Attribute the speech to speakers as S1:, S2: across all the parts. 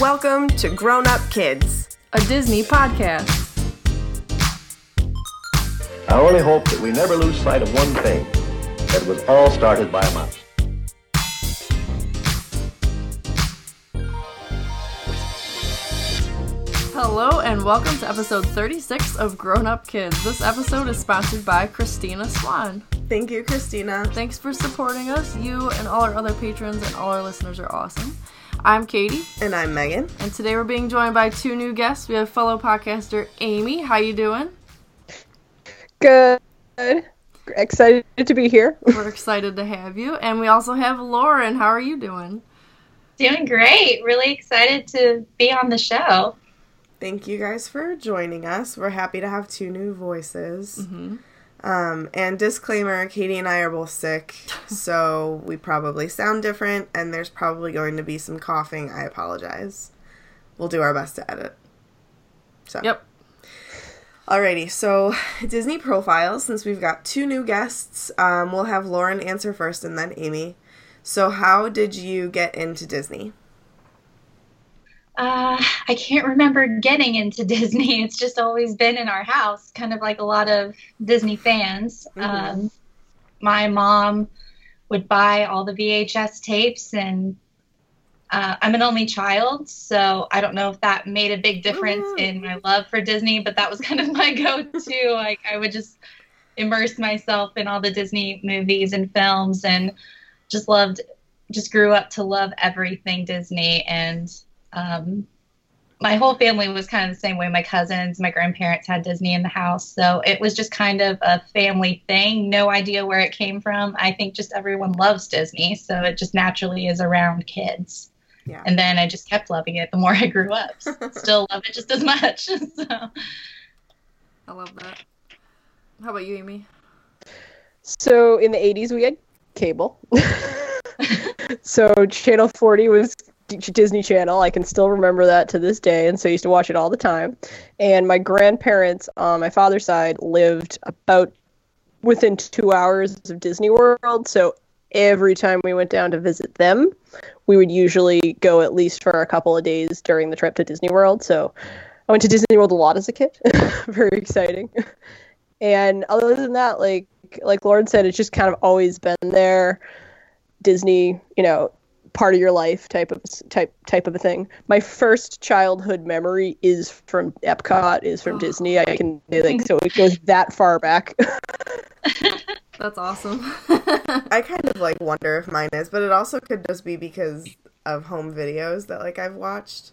S1: Welcome to Grown Up Kids.
S2: a Disney podcast.
S3: I only hope that we never lose sight of one thing that was all started by a mouse.
S2: Hello and welcome to episode 36 of Grown Up Kids. This episode is sponsored by Christina Swan.
S1: Thank you, Christina.
S2: Thanks for supporting us. You and all our other patrons and all our listeners are awesome. I'm Katie,
S1: And I'm Megan.
S2: and today we're being joined by two new guests. We have fellow podcaster Amy. How you doing?
S4: Good. Excited to be here.
S2: We're excited to have you. And we also have Lauren. How are you doing?
S5: Doing great. Really excited to be on the show.
S1: Thank you guys for joining us. We're happy to have two new voices.
S2: Mm-hmm.
S1: Um, and disclaimer Katie and I are both sick, so we probably sound different, and there's probably going to be some coughing. I apologize. We'll do our best to edit. So.
S2: Yep.
S1: Alrighty, so Disney profiles, since we've got two new guests, um, we'll have Lauren answer first and then Amy. So, how did you get into Disney?
S5: Uh, I can't remember getting into Disney. It's just always been in our house, kind of like a lot of Disney fans.
S1: Mhm.
S5: Um, my mom would buy all the VHS tapes, and uh, I'm an only child, so I don't know if that made a big difference
S1: Woo.
S5: in my love for Disney, but that was kind of my go to. like, I would just immerse myself in all the Disney movies and films and just loved, just grew up to love everything Disney. And um, my whole family was kind of the same way. My cousins, my grandparents had Disney in the house. So it was just kind of a family thing. No idea where it came from. I think just everyone loves Disney. So it just naturally is around kids.
S1: Yeah.
S5: And then I just kept loving it the more I grew up. Still love it just as much. so.
S2: I love that. How about you, Amy?
S4: So in the 80s, we had cable. so Channel 40 was D- Disney Channel. I can still remember that to this day, and so I used to watch it all the time. And my grandparents on my father's side lived about within two hours of Disney World. So every time we went down to visit them, we would usually go at least for a couple of days during the trip to Disney World. So I went to Disney World a lot as a kid. Very exciting. And other than that, like like Lauren said, it's just kind of always been there. Disney, you know, part of your life type of type type of a thing. My first childhood memory is from Epcot, is from Disney. I can say like so it goes that far back.
S2: That's awesome.
S1: I kind of like wonder if mine is, but it also could just be because of home videos that like I've watched.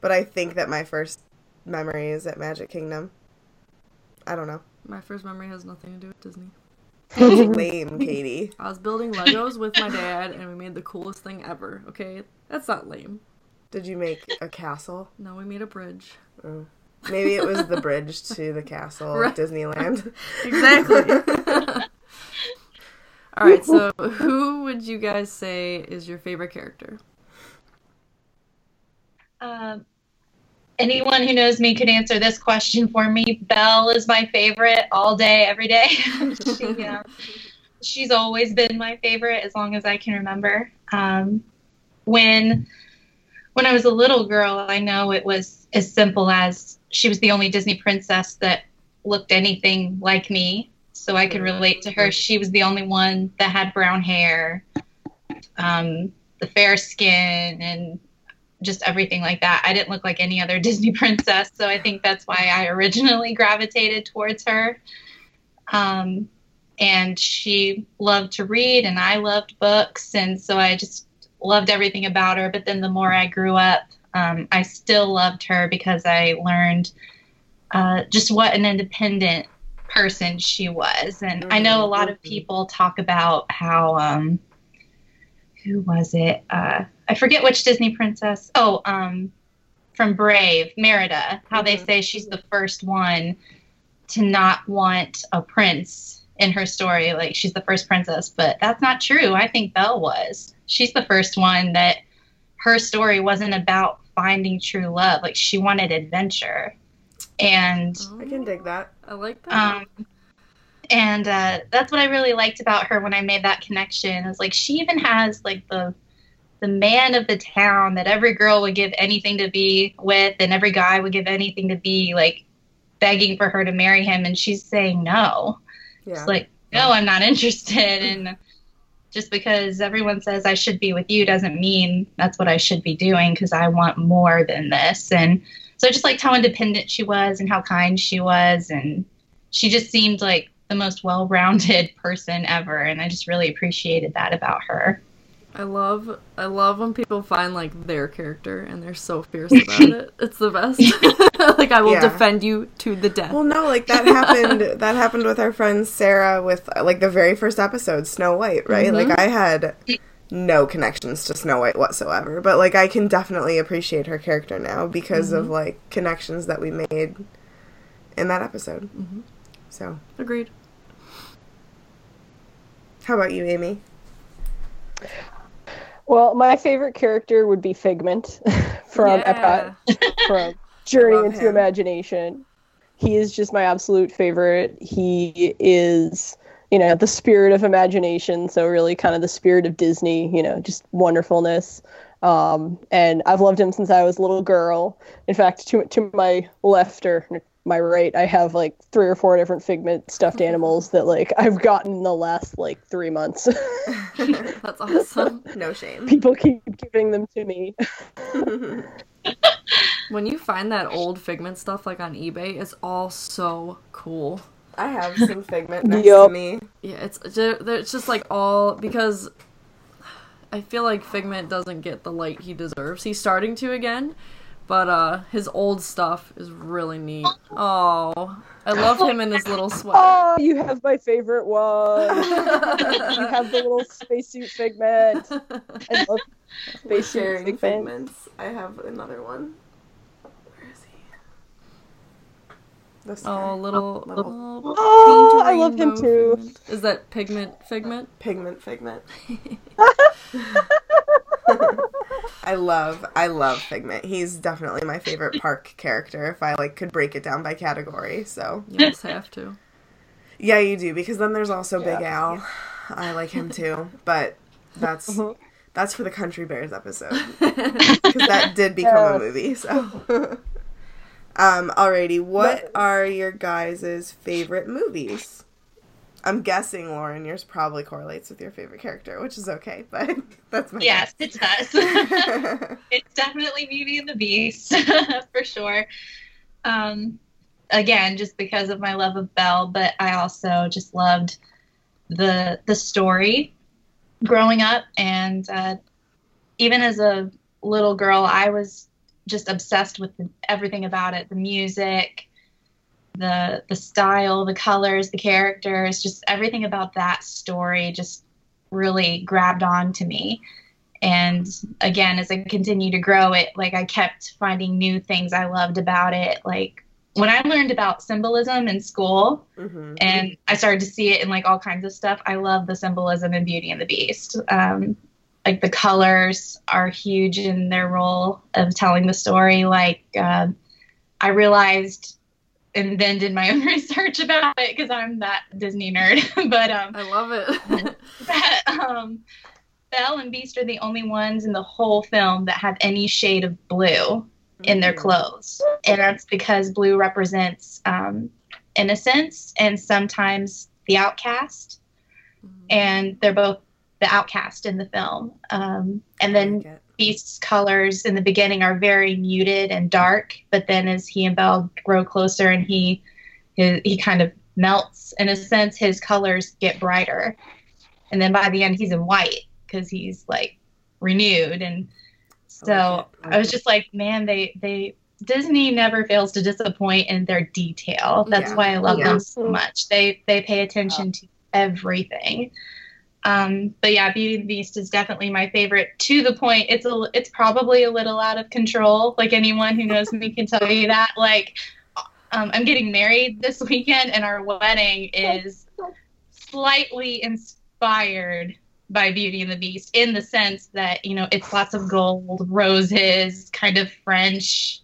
S1: But I think that my first memory is at Magic Kingdom. I don't know.
S2: My first memory has nothing to do with Disney.
S1: Lame, Katie.
S2: I was building Legos with my dad, and we made the coolest thing ever. Okay, that's not lame.
S1: Did you make a castle?
S2: No, we made a bridge.
S1: Oh. Maybe it was the bridge to the castle
S2: Right.
S1: at Disneyland.
S2: Exactly. All right, so who would you guys say is your favorite character?
S5: Um, anyone who knows me could answer this question for me. Belle is my favorite all day, every day. she, um, she's always been my favorite as long as I can remember. Um, when when I was a little girl, I know it was as simple as she was the only Disney princess that looked anything like me, so I could relate to her. She was the only one that had brown hair, um, the fair skin, and just everything like that. I didn't look like any other Disney princess, so I think that's why I originally gravitated towards her. Um, and she loved to read, and I loved books, and so I just loved everything about her. But then the more I grew up, um, I still loved her because I learned uh, just what an independent person she was. And I know a lot of people talk about how. Um, who was it? Uh, I forget which Disney princess. Oh, um, from Brave, Merida. How they
S1: Mhm.
S5: say she's the first one to not want a prince in her story. Like she's the first princess, but that's not true. I think Belle was. She's the first one that her story wasn't about finding true love. Like she wanted adventure, and
S1: I can dig that.
S2: I like that.
S5: um, and uh, that's what I really liked about her when I made that connection. Is like she even has like the the man of the town that every girl would give anything to be with and every guy would give anything to be like begging for her to marry him and she's saying no.
S1: Yeah.
S5: It's like, no, I'm not interested and just because everyone says I should be with you doesn't mean that's what I should be doing because I want more than this. And so I just liked how independent she was and how kind she was and she just seemed like the most well-rounded person ever and I just really appreciated that about her.
S2: I love I love when people find like their character and they're so fierce about it. It's the best. like I will
S1: Yeah.
S2: defend you to the death.
S1: Well, no, like that happened. that happened with our friend Sarah with like the very first episode, Snow White, right? Like mm-hmm. I had no connections to Snow White whatsoever, but like I can definitely appreciate her character now because of mm-hmm. like connections that we made in that episode. Mm-hmm. So,
S2: Agreed.
S1: how about you, Amy?
S4: Well, my favorite character would be Figment from
S2: Yeah.
S4: Epcot, from Journey into
S1: him.
S4: Imagination. He is just my absolute favorite. He is, you know, the spirit of imagination. So really, kind of the spirit of Disney. You know, just wonderfulness. Um, and I've loved him since I was a little girl. In fact, to to my left or my right, I have like three or four different Figment stuffed animals that like I've gotten in the last like three months.
S2: That's awesome.
S1: No shame.
S4: People keep giving them to me.
S2: when you find that old Figment stuff like on eBay, it's all so cool.
S1: I have some figment next
S4: Yup.
S1: to me.
S2: Yeah, it's ju- it's just like all because I feel like Figment doesn't get the light he deserves. He's starting to again, but uh his old stuff is really neat. Oh, I love him in his little sweater.
S4: Oh, you have my favorite one. you have the little spacesuit figment. I love spacesuit
S1: sharing
S4: figment.
S1: figments. I have another one. Where is he? This
S2: Oh,
S1: guy.
S2: little.
S1: Little
S2: Oh, paint a
S4: I love him too.
S2: Figment. Is that pigment Figment?
S1: pigment figment. I love I love Figment. He's definitely my favorite park character if I like could break it down by category. So
S2: You almost have to.
S1: yeah, you do because then there's also Big Al. I like him too, but that's that's for the Country Bears episode because that did become a movie. So um, alrighty, what are your guys' favorite movies? I'm guessing Lauren, yours probably correlates with your favorite character, which is okay, but that's my
S5: Yes, it does. it's definitely Beauty and the Beast for sure. Um, again, just because of my love of Belle, but I also just loved the the story growing up, and uh, even as a little girl, I was just obsessed with the, everything about it—the music, the the style, the colors, the characters, just everything about that story just really grabbed on to me. And again as i continued to grow it like i kept finding new things i loved about it. Like when i learned about symbolism in school
S1: hmm
S5: and i started to see it in like all kinds of stuff i love the symbolism in beauty and the beast. Um, like the colors are huge in their role of telling the story. Like uh, i realized and then did my own research about it because i'm that disney nerd but um,
S2: I love it.
S5: that um, Belle and Beast are the only ones in the whole film that have any shade of blue in their clothes. And that's because blue represents um, innocence and sometimes the outcast. And they're both the outcast in the film. Um, and then Beast's colors in the beginning are very muted and dark, but then as he and Belle grow closer and he he, he kind of melts in a sense, his colors get brighter. And then by the end, he's in white because he's like renewed. And so
S1: I like. I
S5: I was just like, man, they they Disney never fails to disappoint in their detail. That's
S1: Yeah.
S5: why I love
S1: Yeah.
S5: them so much. They they pay attention to everything. Um, but yeah, Beauty and the Beast is definitely my favorite. To the point, it's a it's probably a little out of control. Like anyone who knows me can tell you that. Like, um, I'm getting married this weekend, and our wedding is slightly inspired by Beauty and the Beast in the sense that you know it's lots of gold, roses, kind of French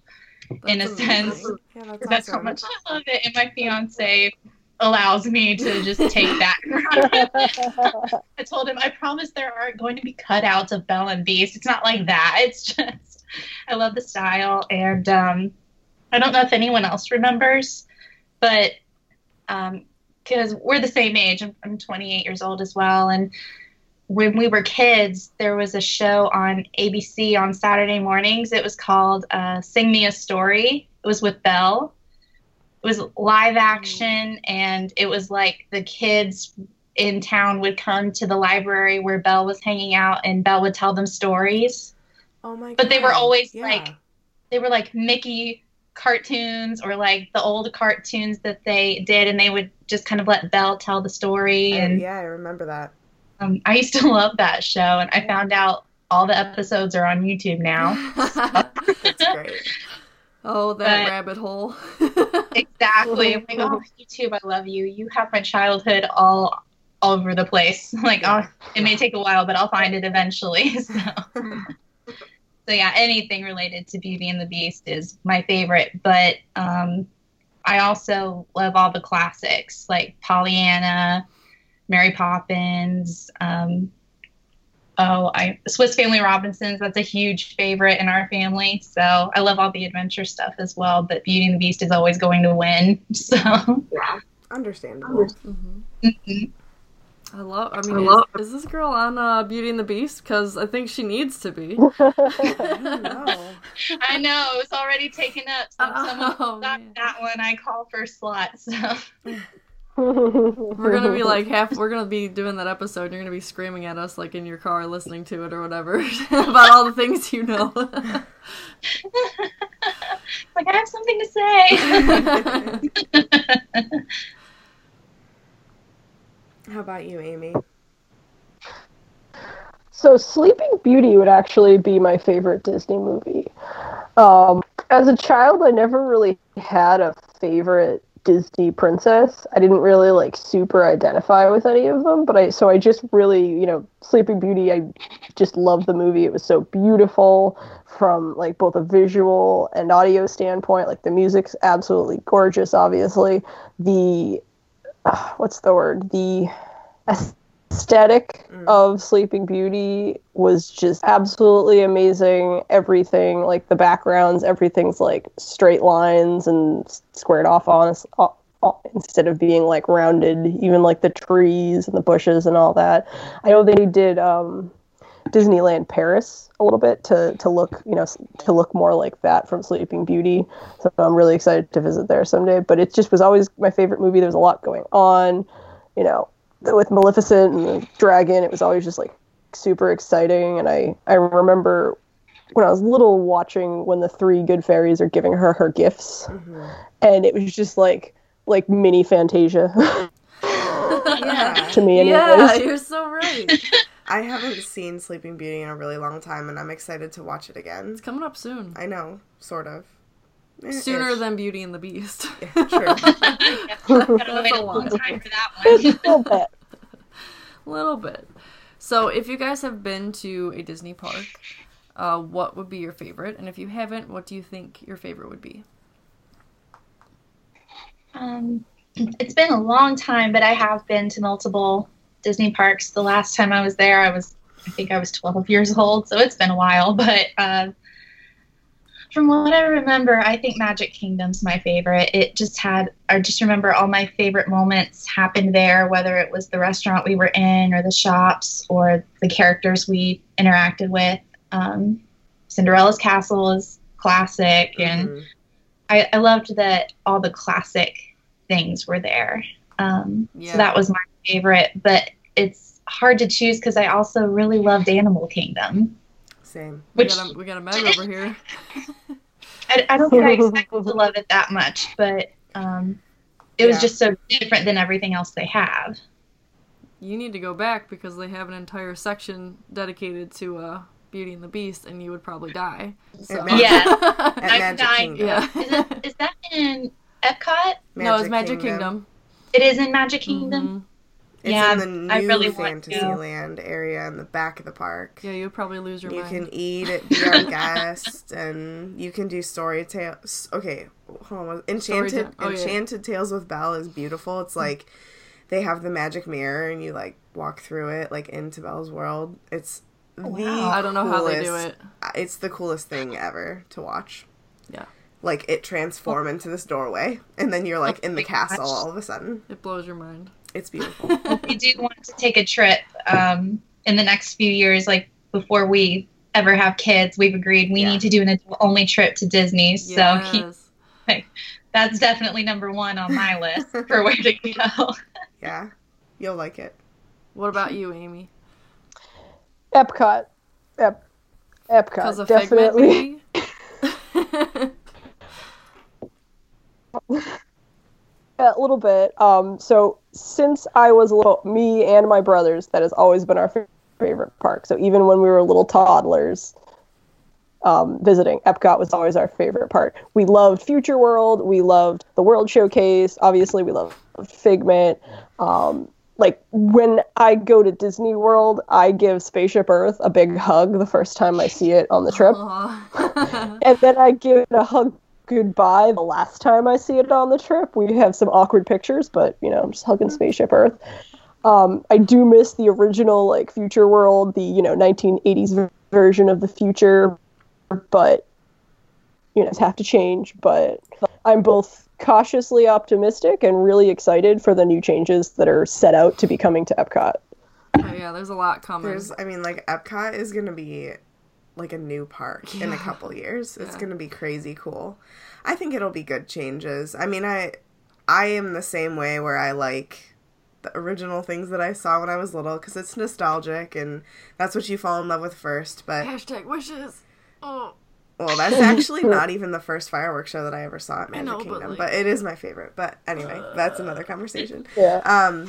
S5: in a
S2: That's
S5: sense.
S1: Yeah, that's,
S5: That's how much I love it. And my fiance allows me to just take that. I told him, I promise there aren't going to be cutouts of Belle and Beast. It's not like that. It's just, I love the style. And um, I don't know if anyone else remembers, but because we're the same age, I'm, I'm 28 years old as well. And when we were kids, there was a show on ABC on Saturday mornings. It was called uh, Sing Me a Story. It was with Belle. It was live action, and it was like the kids in town would come to the library where Belle was hanging out, and Belle would tell them stories.
S1: Oh my god.
S5: But they were always
S1: Yeah.
S5: like they were like Mickey cartoons or like the old cartoons that they did, and they would just kind of let Belle tell the story.
S1: I-
S5: And
S1: yeah, I remember that.
S5: um, I used to love that show, and I found out all the episodes are on YouTube now.
S1: That's great.
S2: Oh, that
S5: But-
S2: rabbit hole.
S5: exactly. I'm like, oh, YouTube, I love you. You have my childhood all over the place. Like, oh, it may take a while, but I'll find it eventually. So, so yeah, anything related to Beauty and the Beast is my favorite. But um, I also love all the classics like Pollyanna, Mary Poppins. Um, oh, I Swiss Family Robinsons. That's a huge favorite in our family. So I love all the adventure stuff as well. But Beauty and the Beast is always going to win. So yeah,
S1: Understandable.
S5: mhm.
S2: I love. I mean, is, is this girl on uh, Beauty and the Beast? Because I think she needs to be.
S1: No.
S5: I know it was already taken up. So if someone
S2: Oh,
S5: got
S2: man.
S5: that one, I call for a slot. So
S2: We're gonna be like half. We're gonna be doing that episode. and You're gonna be screaming at us like in your car, listening to it or whatever about all the things you know.
S5: like I have something to say.
S1: How about you, Amy?
S4: So Sleeping Beauty would actually be my favorite Disney movie. Um, as a child, I never really had a favorite Disney princess. I didn't really like super identify with any of them, but I so I just really, you know, Sleeping Beauty, I just loved the movie. It was so beautiful from like both a visual and audio standpoint. Like the music's absolutely gorgeous, obviously. The uh, what's the word? The aesthetic of Sleeping Beauty was just absolutely amazing. Everything, like the backgrounds, everything's like straight lines and squared off on us instead of being like rounded. Even like the trees and the bushes and all that. I know they did um, Disneyland Paris a little bit to to look, you know, to look more like that from Sleeping Beauty. So I'm really excited to visit there someday. But it just was always my favorite movie. There was a lot going on, you know, with Maleficent and the dragon. It was always just like super exciting. And I I remember when I was little watching when the three good fairies are giving her her gifts, and it was just like like mini Fantasia
S1: Yeah.
S4: to me. Anyways.
S2: yeah, you're so right.
S1: I haven't seen Sleeping Beauty in a really long time, and I'm excited to watch it again.
S2: It's coming up soon.
S1: I know, sort of. Eh,
S2: Sooner
S1: ish.
S2: than Beauty and the Beast.
S1: True.
S5: Gotta wait
S2: a
S5: a long time for that one.
S4: A little bit.
S2: So, if you guys have been to a Disney park, uh, what would be your favorite? And if you haven't, what do you think your favorite would be?
S5: Um, it's been a long time, but I have been to multiple Disney parks. The last time I was there, I was, I think I was 12 years old, so it's been a while. But uh, from what I remember, I think Magic Kingdom's my favorite. It just had, I just remember all my favorite moments happened there, whether it was the restaurant we were in, or the shops, or the characters we interacted with. Um, Cinderella's Castle is classic, and
S1: Mhm.
S5: I, I loved that all the classic things were there. Um,
S2: Yeah.
S5: So that was my favorite, but it's hard to choose because I also really loved Animal Kingdom,
S1: Same.
S2: We
S5: which
S2: got a, we got a Meg over here.
S5: I, I don't think I expected to love it that much, but um, it was just so different than everything else they have.
S2: You need to go back because they have an entire section dedicated to uh, Beauty and the Beast, and you would probably die. So.
S5: Yeah. I'm
S1: Magic
S5: dying.
S1: Kingdom.
S2: Yeah.
S5: Is, it, is that in Epcot?
S2: no, it's Magic Kingdom.
S5: It is in Magic Kingdom.
S2: Mhm.
S1: It's
S5: Yeah,
S1: in the new
S5: I really want to.
S1: Fantasyland area in the back of the park.
S2: Yeah, you'd probably lose your
S1: You
S2: mind.
S1: You can eat at Be Our Guest, and you can do story tales. Okay, hold on, Enchanted
S2: Story time. Oh, yeah.
S1: Enchanted Tales with Belle is beautiful. It's like they have the magic mirror and you like walk through it like into Belle's world. It's the
S2: I don't know how they do it.
S1: It's the coolest thing ever to watch.
S2: Yeah.
S1: Like it transform into this doorway and then you're like in the castle all of a sudden.
S2: It blows your mind.
S1: It's beautiful.
S5: we do want to take a trip um, in the next few years, like before we ever have kids. We've agreed we
S1: Yeah.
S5: need to do an adult only trip to Disney. So he,
S2: Yes.
S5: that's definitely number one on my list for where to go.
S1: yeah. You'll like it.
S2: What about you, Amy?
S4: Epcot. Ep- Epcot,
S2: of
S4: definitely.
S2: Figment.
S4: A little bit. Um, so since I was little, me and my brothers, that has always been our favorite park. So even when we were little toddlers, um, visiting Epcot was always our favorite part. We loved Future World. We loved the World Showcase. Obviously, we loved Figment. Um, like when I go to Disney World, I give Spaceship Earth a big hug the first time I see it on the trip. And then I give it a hug goodbye the last time I see it on the trip. We have some awkward pictures, but you know, I'm just hugging Spaceship Earth. Um, I do miss the original like Future World, the you know 1980s ver- version of the future, but you know, it's have to change. But I'm both cautiously optimistic and really excited for the new changes that are set out to be coming to Epcot.
S2: Oh, yeah, there's a lot coming.
S1: There's I mean like Epcot is going to be like a new park in a couple years. It's
S2: Yeah.
S1: going to be crazy cool. I think it'll be good changes. I mean, I I am the same way where I like the original things that I saw when I was little cuz it's nostalgic and that's what you fall in love with first, but
S2: Hashtag wishes. Oh,
S1: well, that's actually not even the first fireworks show that I ever saw at
S2: I
S1: Magic
S2: know, but,
S1: Kingdom,
S2: like-
S1: but it is my favorite. But anyway, that's another conversation.
S4: Yeah.
S1: Um,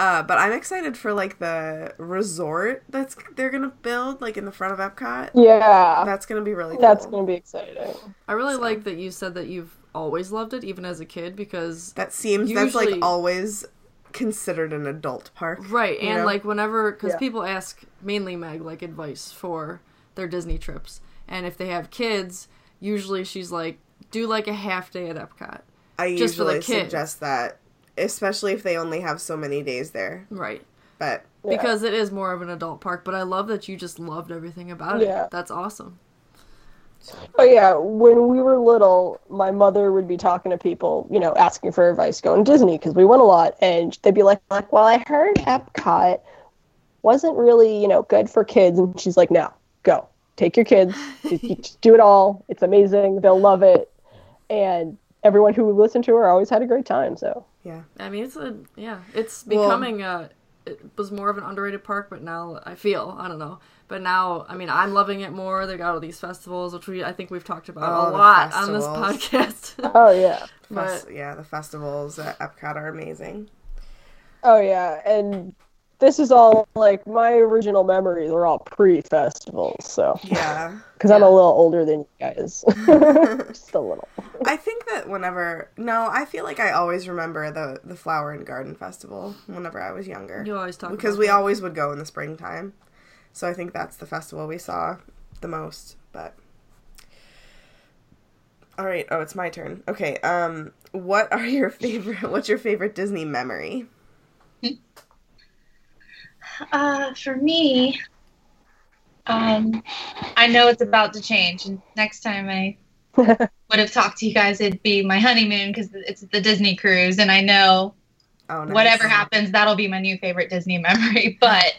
S1: uh, but I'm excited for like the resort that's they're gonna build like in the front of Epcot.
S4: Yeah.
S1: That's gonna be really cool.
S4: That's going to be exciting.
S2: I really like that you said that you've always loved it, even as a kid, because
S1: that seems that's like always considered an adult park.
S2: Right,
S1: you
S2: and
S1: know?
S2: like whenever, because
S4: Yeah.
S2: people ask mainly Meg like advice for their Disney trips, and if they have kids, usually she's like, do like a half day at Epcot.
S1: I
S2: just for the
S1: usually
S2: kids.
S1: suggest that, especially if they only have so many days there.
S2: Right.
S1: But
S4: Yeah.
S2: Because it is more of an adult park, but I love that you just loved everything about
S4: Yeah.
S2: it. That's awesome.
S4: Oh yeah, when we were little, my mother would be talking to people, you know, asking for advice going to Disney because we went a lot, and they'd be like, like, well, I heard Epcot wasn't really, you know, good for kids, and she's like, no, go, take your kids, just, just do it all. It's amazing. They'll love it, and everyone who listened to her always had a great time. So
S1: yeah,
S2: I mean, it's a yeah, it's
S1: Well-
S2: becoming a. It was more of an underrated park, but now I feel I don't know. But now, I mean, I'm loving it more. They got all these festivals, which we I think we've talked about
S1: Oh,
S2: a
S1: the
S2: lot on this podcast.
S4: oh yeah,
S1: Fes-
S2: But-
S1: yeah, the festivals at Epcot are amazing.
S4: oh yeah, and this is all like my original memories are all pre-festivals, so.
S1: Yeah.
S4: because I'm a little older than you guys. Just a little.
S1: I think that whenever no, I feel like I always remember the the flower and garden festival whenever I was younger.
S2: you always talk
S1: because
S2: about
S1: we
S2: that.
S1: always would go in the springtime. So I think that's the festival we saw the most, but All right, oh, it's my turn. Okay, um what are your favorite what's your favorite Disney memory?
S5: Uh, for me, um, I know it's about to change, and next time I would have talked to you guys, it'd be my honeymoon because it's the Disney cruise, and I know
S1: Oh, nice.
S5: whatever happens, that'll be my new favorite Disney memory. But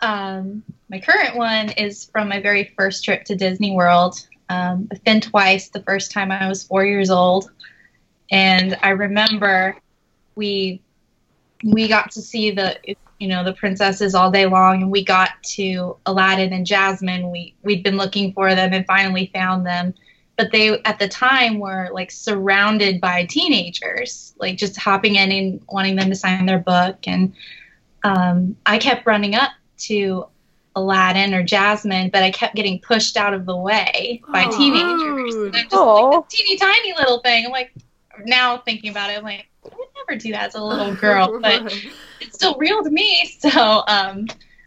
S5: um, my current one is from my very first trip to Disney World. Um, I've been twice. The first time I was four years old, and I remember we we got to see the you know the princesses all day long, and we got to Aladdin and Jasmine. We we'd been looking for them and finally found them but they at the time were like surrounded by teenagers like just hopping in and wanting them to sign their book and um, i kept running up to aladdin or jasmine but i kept getting pushed out of the way by
S2: Oh,
S5: teenagers
S2: rude.
S5: and i'm just
S4: Aw.
S5: like this teeny tiny little thing i'm like now thinking about it i'm like i would never do that as a little girl but it's still real to me. So um,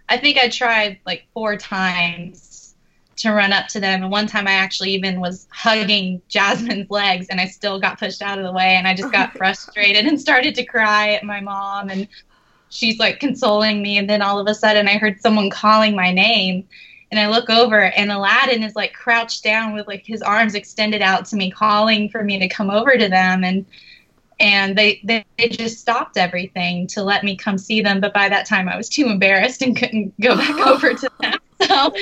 S5: I think I tried like four times to run up to them. And one time I actually even was hugging Jasmine's legs and I still got pushed out of the way and I just got frustrated and started to cry at my mom and she's like consoling me and then all of a sudden I heard someone calling my name and I look over and Aladdin is like crouched down with like his arms extended out to me calling for me to come over to them and and they, they they just stopped everything to let me come see them but by that time I was too embarrassed and couldn't go back over to them so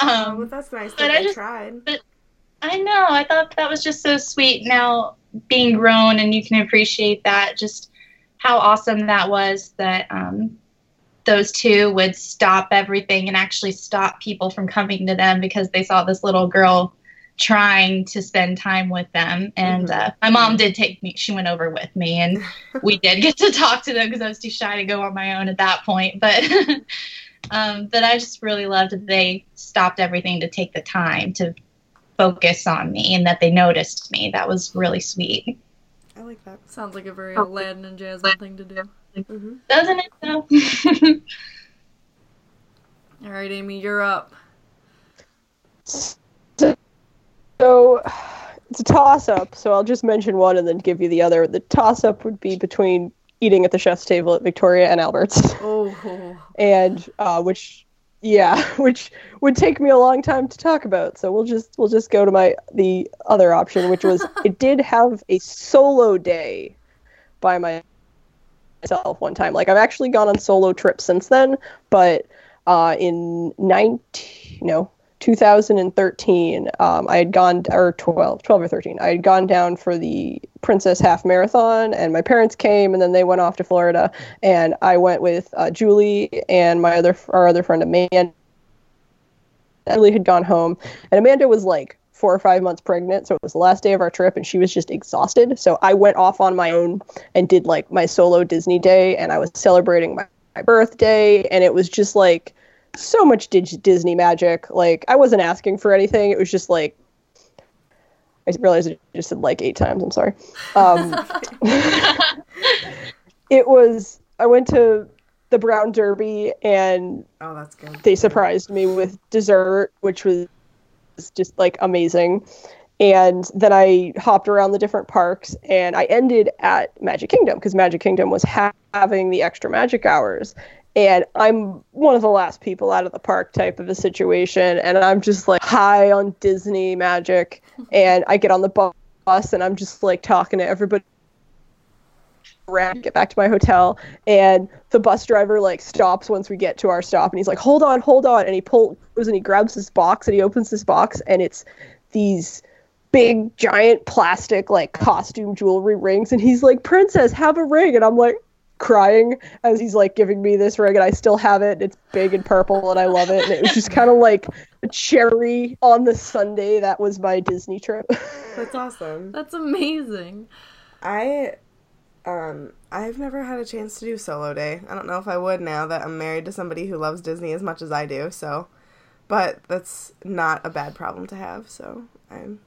S1: Oh,
S5: um
S1: but that's nice
S5: but
S1: that
S5: I just-
S1: tried.
S5: I know. I thought that was just so sweet now being grown and you can appreciate that just how awesome that was that um those two would stop everything and actually stop people from coming to them because they saw this little girl trying to spend time with them and uh, my mom did take me she went over with me and we did get to talk to them because i was too shy to go on my own at that point but um, but i just really loved that they stopped everything to take the time to focus on me and that they noticed me. That was really sweet.
S1: I like that.
S2: Sounds like a very Aladdin and Jasmine thing to do.
S1: hmm
S5: Doesn't it though?
S2: All right, Amy, you're up.
S4: So it's a toss up, so I'll just mention one and then give you the other. The toss up would be between eating at the chef's table at Victoria and Albert's,
S2: Oh,
S4: and uh, which, yeah, which would take me a long time to talk about. So we'll just we'll just go to my the other option, which was it did have a solo day by myself one time. Like I've actually gone on solo trips since then, but uh, in 19 no 2013 um, i had gone or 12 12 or 13 i had gone down for the princess half marathon and my parents came and then they went off to florida and i went with uh, julie and my other our other friend amanda. Julie had gone home and amanda was like four or five months pregnant so it was the last day of our trip and she was just exhausted. So i went off on my own and did like my solo disney day and i was celebrating my, my birthday and it was just like so much dig- Disney magic. Like I wasn't asking for anything. It was just like I realized I just said like eight times. I'm sorry. Um, it was. I went to the Brown Derby and
S1: Oh, that's good.
S4: they surprised me with dessert, which was just like amazing. And then I hopped around the different parks and I ended at Magic Kingdom because Magic Kingdom was ha- having the extra magic hours. And I'm one of the last people out of the park type of a situation. And I'm just like high on Disney magic. And I get on the bus and I'm just like talking to everybody around, get back to my hotel, and the bus driver like stops once we get to our stop, and he's like, "Hold on, hold on," and he pulls and he grabs this box and he opens this box, and it's these big giant plastic like costume jewelry rings, and he's like, "Princess, have a ring," and I'm like crying as he's like giving me this ring and I still have it. It's big and purple and I love it. And it was just kind of like a cherry on the Sunday that was my Disney trip.
S1: That's awesome.
S2: that's amazing.
S1: I um I've never had a chance to do solo day. I don't know if I would now that I'm married to somebody who loves Disney as much as I do, so but that's not a bad problem to have, so I'm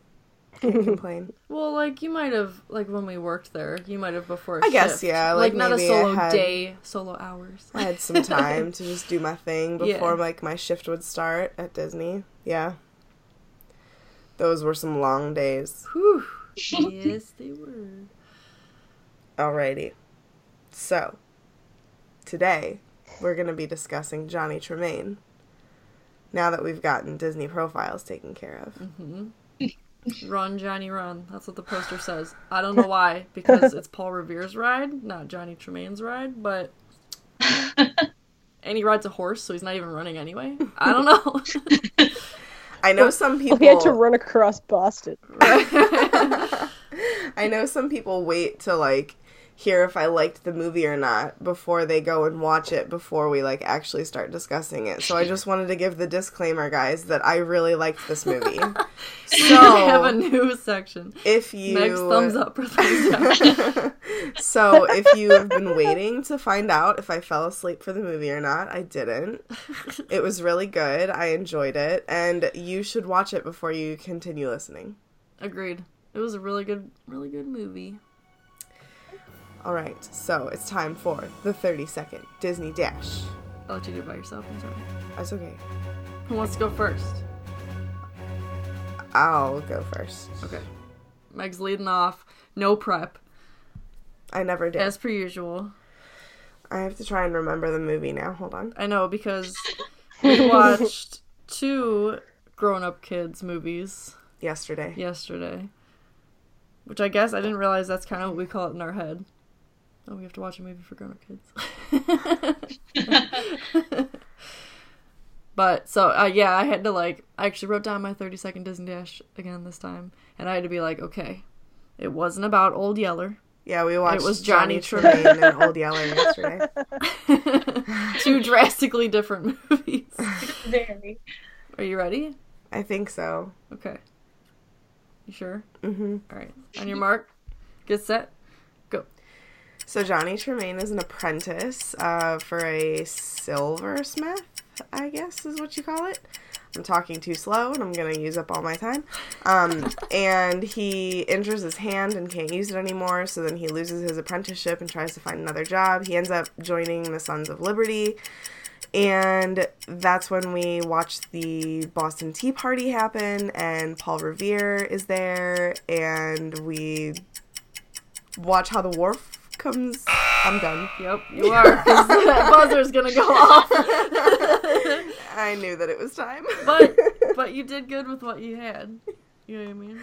S1: can't complain.
S2: Well, like you might have, like when we worked there, you might have before.
S1: I guess, yeah,
S2: Like,
S1: like,
S2: not a solo
S1: had-
S2: day, solo hours.
S1: I had some time to just do my thing
S2: Yeah.
S1: before like my shift would start at Disney. Yeah. Those were some long days.
S2: Whew. yes, they were.
S1: Alrighty. So, today we're going to be discussing Johnny Tremain. Now that we've gotten Disney profiles taken care of. Mm-hmm.
S2: Run, Johnny, run. That's what the poster says. I don't know why, because it's Paul Revere's ride, not Johnny Tremain's ride, but. and he rides a horse, so he's not even running anyway. I don't know.
S1: I know some people.
S4: he had to run across Boston.
S1: I know some people wait to like hear if I liked the movie or not before they go and watch it before we like actually start discussing it. So I just wanted to give the disclaimer, guys, that I really liked this movie. so
S2: I have a new section.
S1: if you
S2: Next thumbs up or thumbs down.
S1: so if you have been waiting to find out if I fell asleep for the movie or not, I didn't. It was really good. I enjoyed it, and you should watch it before you continue listening.
S2: Agreed. It was a really good, really good movie.
S1: All right, so it's time for the 30 second Disney Dash.
S2: Oh, I'll let you do it by yourself. I'm sorry.
S1: That's okay.
S2: Who wants to go first?
S1: I'll go first.
S2: Okay. Meg's leading off. No prep,
S1: I never did.
S2: as per usual.
S1: I have to try and remember the movie now. Hold on.
S2: I know because we watched two grown up kids movies
S1: Yesterday.
S2: yesterday. Which I guess I didn't realize that's kind of what we call it in our head. Oh, we have to watch a movie for grown up kids. but so uh, yeah, I had to like I actually wrote down my 30 second Disney Dash again this time, and I had to be like, okay, it wasn't about Old Yeller.
S1: Yeah, we watched It
S2: was
S1: Johnny,
S2: Johnny
S1: Tremain and Old Yeller yesterday.
S2: Two drastically different movies.
S5: Very.
S2: Are you ready?
S1: I think so.
S2: Okay. You sure?
S1: hmm
S2: All right. On your mark, get set, go.
S1: So Johnny Tremain is an apprentice uh, for a silversmith, I guess is what you call it. I'm talking too slow and I'm going to use up all my time. Um, and he injures his hand and can't use it anymore, so then he loses his apprenticeship and tries to find another job. He ends up joining the Sons of Liberty. And that's when we watch the Boston Tea Party happen, and Paul Revere is there, and we watch how the wharf comes. I'm done.
S2: Yep, you are. that buzzer's gonna go off.
S1: I knew that it was time.
S2: but but you did good with what you had. You know what I mean?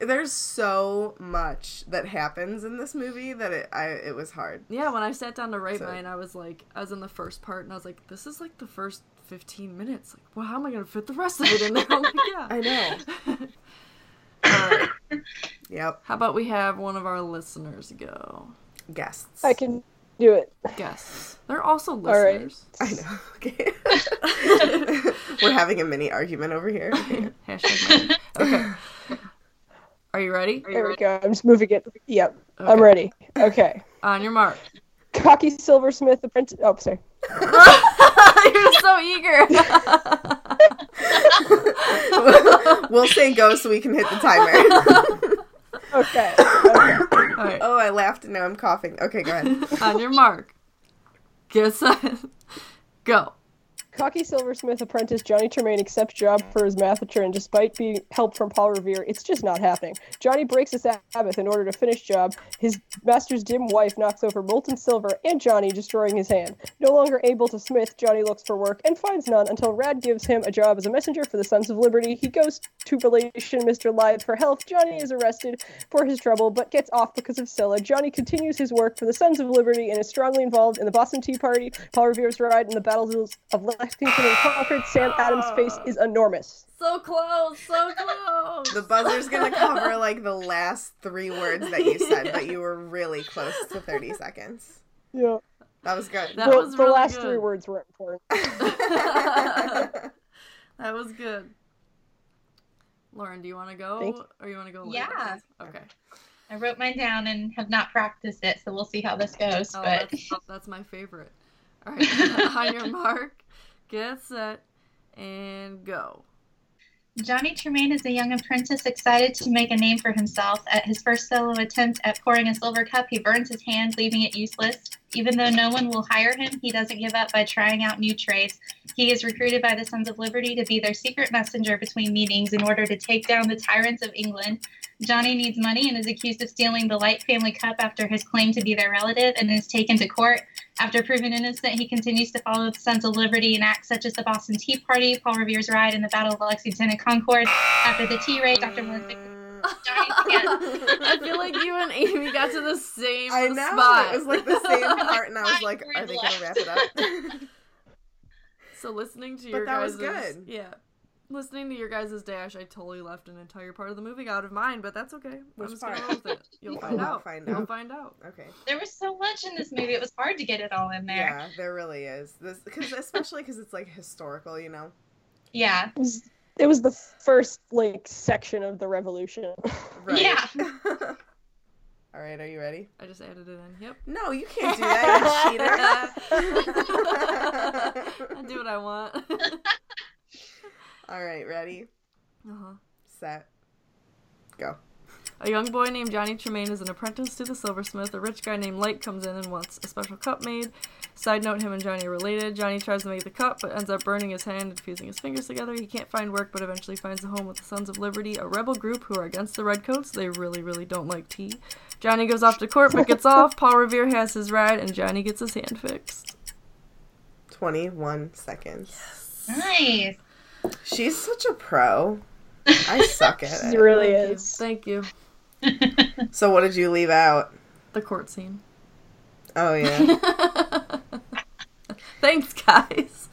S1: there's so much that happens in this movie that it I it was hard.
S2: Yeah. When I sat down to write
S1: So-
S2: mine, I was like, I was in the first part, and I was like, this is like the first 15 minutes. Like, well, how am I gonna fit the rest of it in there? I'm like, yeah.
S1: I know. Yep.
S2: How about we have one of our listeners go?
S1: Guests.
S4: I can do it.
S2: Guests. They're also
S4: right.
S2: listeners.
S1: I know. Okay. We're having a mini argument over here. Okay.
S2: Hashtag mine. Okay. Are you ready?
S4: There we go. I'm just moving it. Yep. I'm ready. Okay.
S2: On your mark.
S4: Cocky Silversmith apprentice. Oh, sorry.
S2: You're so eager.
S1: we'll say go so we can hit the timer.
S4: Okay. okay.
S2: Right.
S1: oh, I laughed and now I'm coughing. Okay, go ahead.
S2: On your mark. Get set. Go.
S4: Cocky Silversmith apprentice Johnny Tremain accepts job for his math and despite being help from Paul Revere, it's just not happening. Johnny breaks the Sabbath in order to finish job. His master's dim wife knocks over molten silver and Johnny, destroying his hand. No longer able to smith, Johnny looks for work and finds none until Rab gives him a job as a messenger for the Sons of Liberty. He goes to relation Mr. Lyte for help. Johnny is arrested for his trouble, but gets off because of Cilla. Johnny continues his work for the Sons of Liberty and is strongly involved in the Boston Tea Party, Paul Revere's ride, and the battles of Lexington and Concord. Sam Adams' face is enormous.
S2: So close. So close.
S1: The buzzer's gonna cover like the last three words that you said, but you were really close to 30 seconds.
S4: Yeah.
S1: That was good.
S2: That
S4: the,
S2: was
S4: the
S2: really
S4: last
S2: good.
S4: three words were important.
S2: that was good. Lauren, do you want to go, or you want to go? later?
S5: Yeah.
S2: Okay.
S5: I wrote mine down and have not practiced it, so we'll see how this goes.
S2: Oh,
S5: but
S2: that's, that's my favorite. All right. On your mark, get set, and go.
S5: Johnny Tremain is a young apprentice excited to make a name for himself. At his first solo attempt at pouring a silver cup, he burns his hand, leaving it useless. Even though no one will hire him, he doesn't give up by trying out new trades. He is recruited by the Sons of Liberty to be their secret messenger between meetings in order to take down the tyrants of England. Johnny needs money and is accused of stealing the Lyte family cup after his claim to be their relative and is taken to court. After proven innocent, he continues to follow the Sons of Liberty in acts such as the Boston Tea Party, Paul Revere's ride, and the Battle of Lexington and Concord. After the tea raid, Dr. Hand.
S2: I feel like you and Amy got to the same
S1: I know.
S2: spot.
S1: It was like the same part, and I was
S5: Five
S1: like, are they gonna wrap it up?
S2: So listening to
S1: But
S2: your
S1: that
S2: guys'
S1: was good.
S2: yeah, listening to your guys' dash, I totally left an entire part of the movie out of mine, but that's okay.
S1: Which
S2: I'm just
S1: part?
S2: gonna with it. You'll find
S1: We'll
S2: out.
S1: find
S2: You'll
S1: out.
S2: find out.
S1: okay.
S5: There was so much in this movie; it was hard to get it all in there.
S1: Yeah, there really is. This, cause especially because it's like historical, you know.
S5: Yeah,
S4: It was, the first like section of the revolution.
S1: Right.
S5: Yeah.
S1: All right, are you ready?
S2: I just added it in. Yep.
S1: No, you can't do that, you cheater.
S2: I do what I want.
S1: All right, ready,
S2: uh-huh.
S1: set, go.
S2: A young boy named Johnny Tremain is an apprentice to the silversmith. A rich guy named Lyte comes in and wants a special cup made. Side note, him and Johnny are related. Johnny tries to make the cup, but ends up burning his hand and fusing his fingers together. He can't find work, but eventually finds a home with the Sons of Liberty, a rebel group who are against the Redcoats. They really, really don't like tea. Johnny goes off to court, but gets off. Paul Revere has his ride, and Johnny gets his hand fixed.
S1: 21 seconds.
S5: Nice.
S1: She's such a pro. I suck at
S4: It
S1: it.
S4: really
S2: Thank you.
S4: is.
S2: Thank you.
S1: So what did you leave out?
S2: The court scene.
S1: Oh yeah.
S2: Thanks, guys.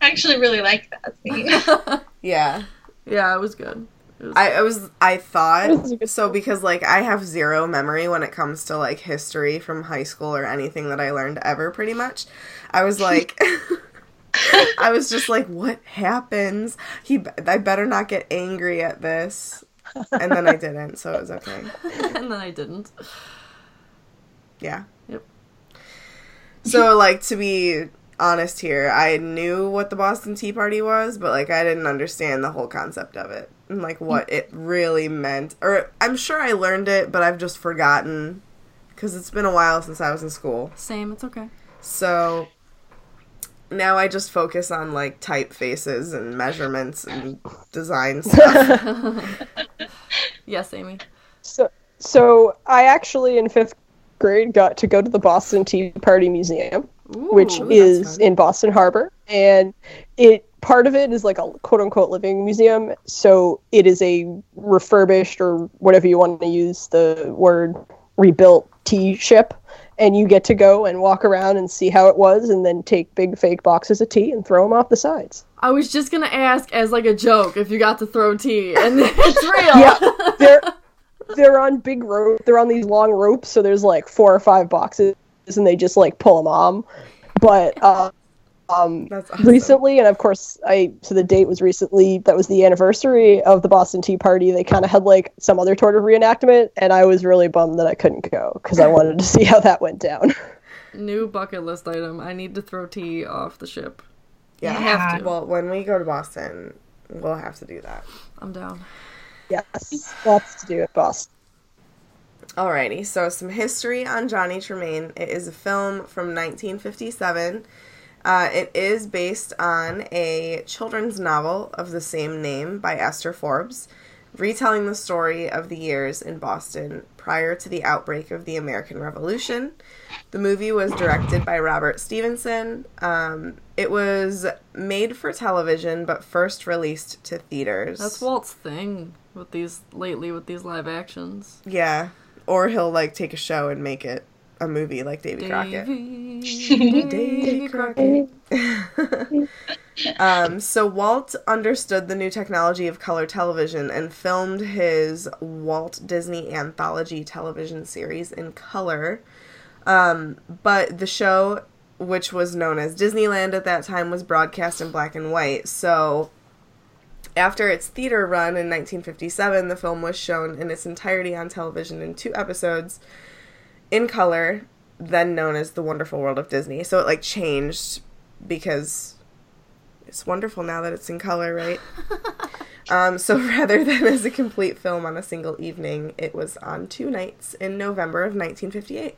S5: I actually really like that scene.
S1: Yeah.
S2: Yeah, it was good. It was
S1: I, I was I
S4: It was a
S1: thought so because like I have zero memory when it comes to like history from high school or anything that I learned ever pretty much. I was like I was just like what happens? He I better not get angry at this. And then I didn't, so it was okay.
S2: and then I didn't.
S1: Yeah.
S2: Yep.
S1: So like to be honest here, I knew what the Boston Tea Party was, but like I didn't understand the whole concept of it and like what mm. it really meant. Or I'm sure I learned it, but I've just forgotten cuz it's been a while since I was in school.
S2: Same, it's okay.
S1: So now I just focus on like typefaces and measurements and design stuff.
S2: Yes, Amy.
S4: So, so I actually in fifth grade got to go to the Boston Tea Party Museum, which is
S1: fun.
S4: in Boston Harbor, and it part of it is like a quote unquote living museum. So it is a refurbished or whatever you want to use the word rebuilt tea ship. And you get to go and walk around and see how it was, and then take big fake boxes of tea and throw them off the sides.
S2: I was just gonna ask as like a joke if you got to throw tea, and it's real.
S4: Yeah, they're they're on big rope. They're on these long ropes, so there's like four or five boxes, and they just like pull them on. But uh, um,
S1: That's awesome.
S4: recently, and of course, I so the date was recently. That was the anniversary of the Boston Tea Party. They kind of had like some other sort of reenactment, and I was really bummed that I couldn't go because I wanted to see how that went down.
S2: New bucket list item. I need to throw tea off the ship.
S1: Yeah.
S2: I have to.
S1: Well, when we go to Boston, we'll have to do that.
S2: I'm down.
S4: yes, lots to do at Boston.
S1: Alrighty, so some history on Johnny Tremain. It is a film from 1957. Uh, it is based on a children's novel of the same name by Esther Forbes, retelling the story of the years in Boston prior to the outbreak of the American Revolution. The movie was directed by Robert Stevenson. Um, it was made for television, but first released to theaters.
S2: That's Walt's thing with these lately with these live actions.
S1: Yeah. Or he'll like take a show and make it a movie like Davy Crockett.
S2: Davy, Crockett.
S1: Um, so Walt understood the new technology of color television and filmed his Walt Disney anthology television series in color. Um, but the show, which was known as Disneyland at that time, was broadcast in black and white. So after its theater run in 1957, the film was shown in its entirety on television in two episodes in color, then known as The Wonderful World of Disney. So it like changed because it's wonderful now that it's in color, right? um, so rather than as a complete film on a single evening, it was on two nights in November of 1958.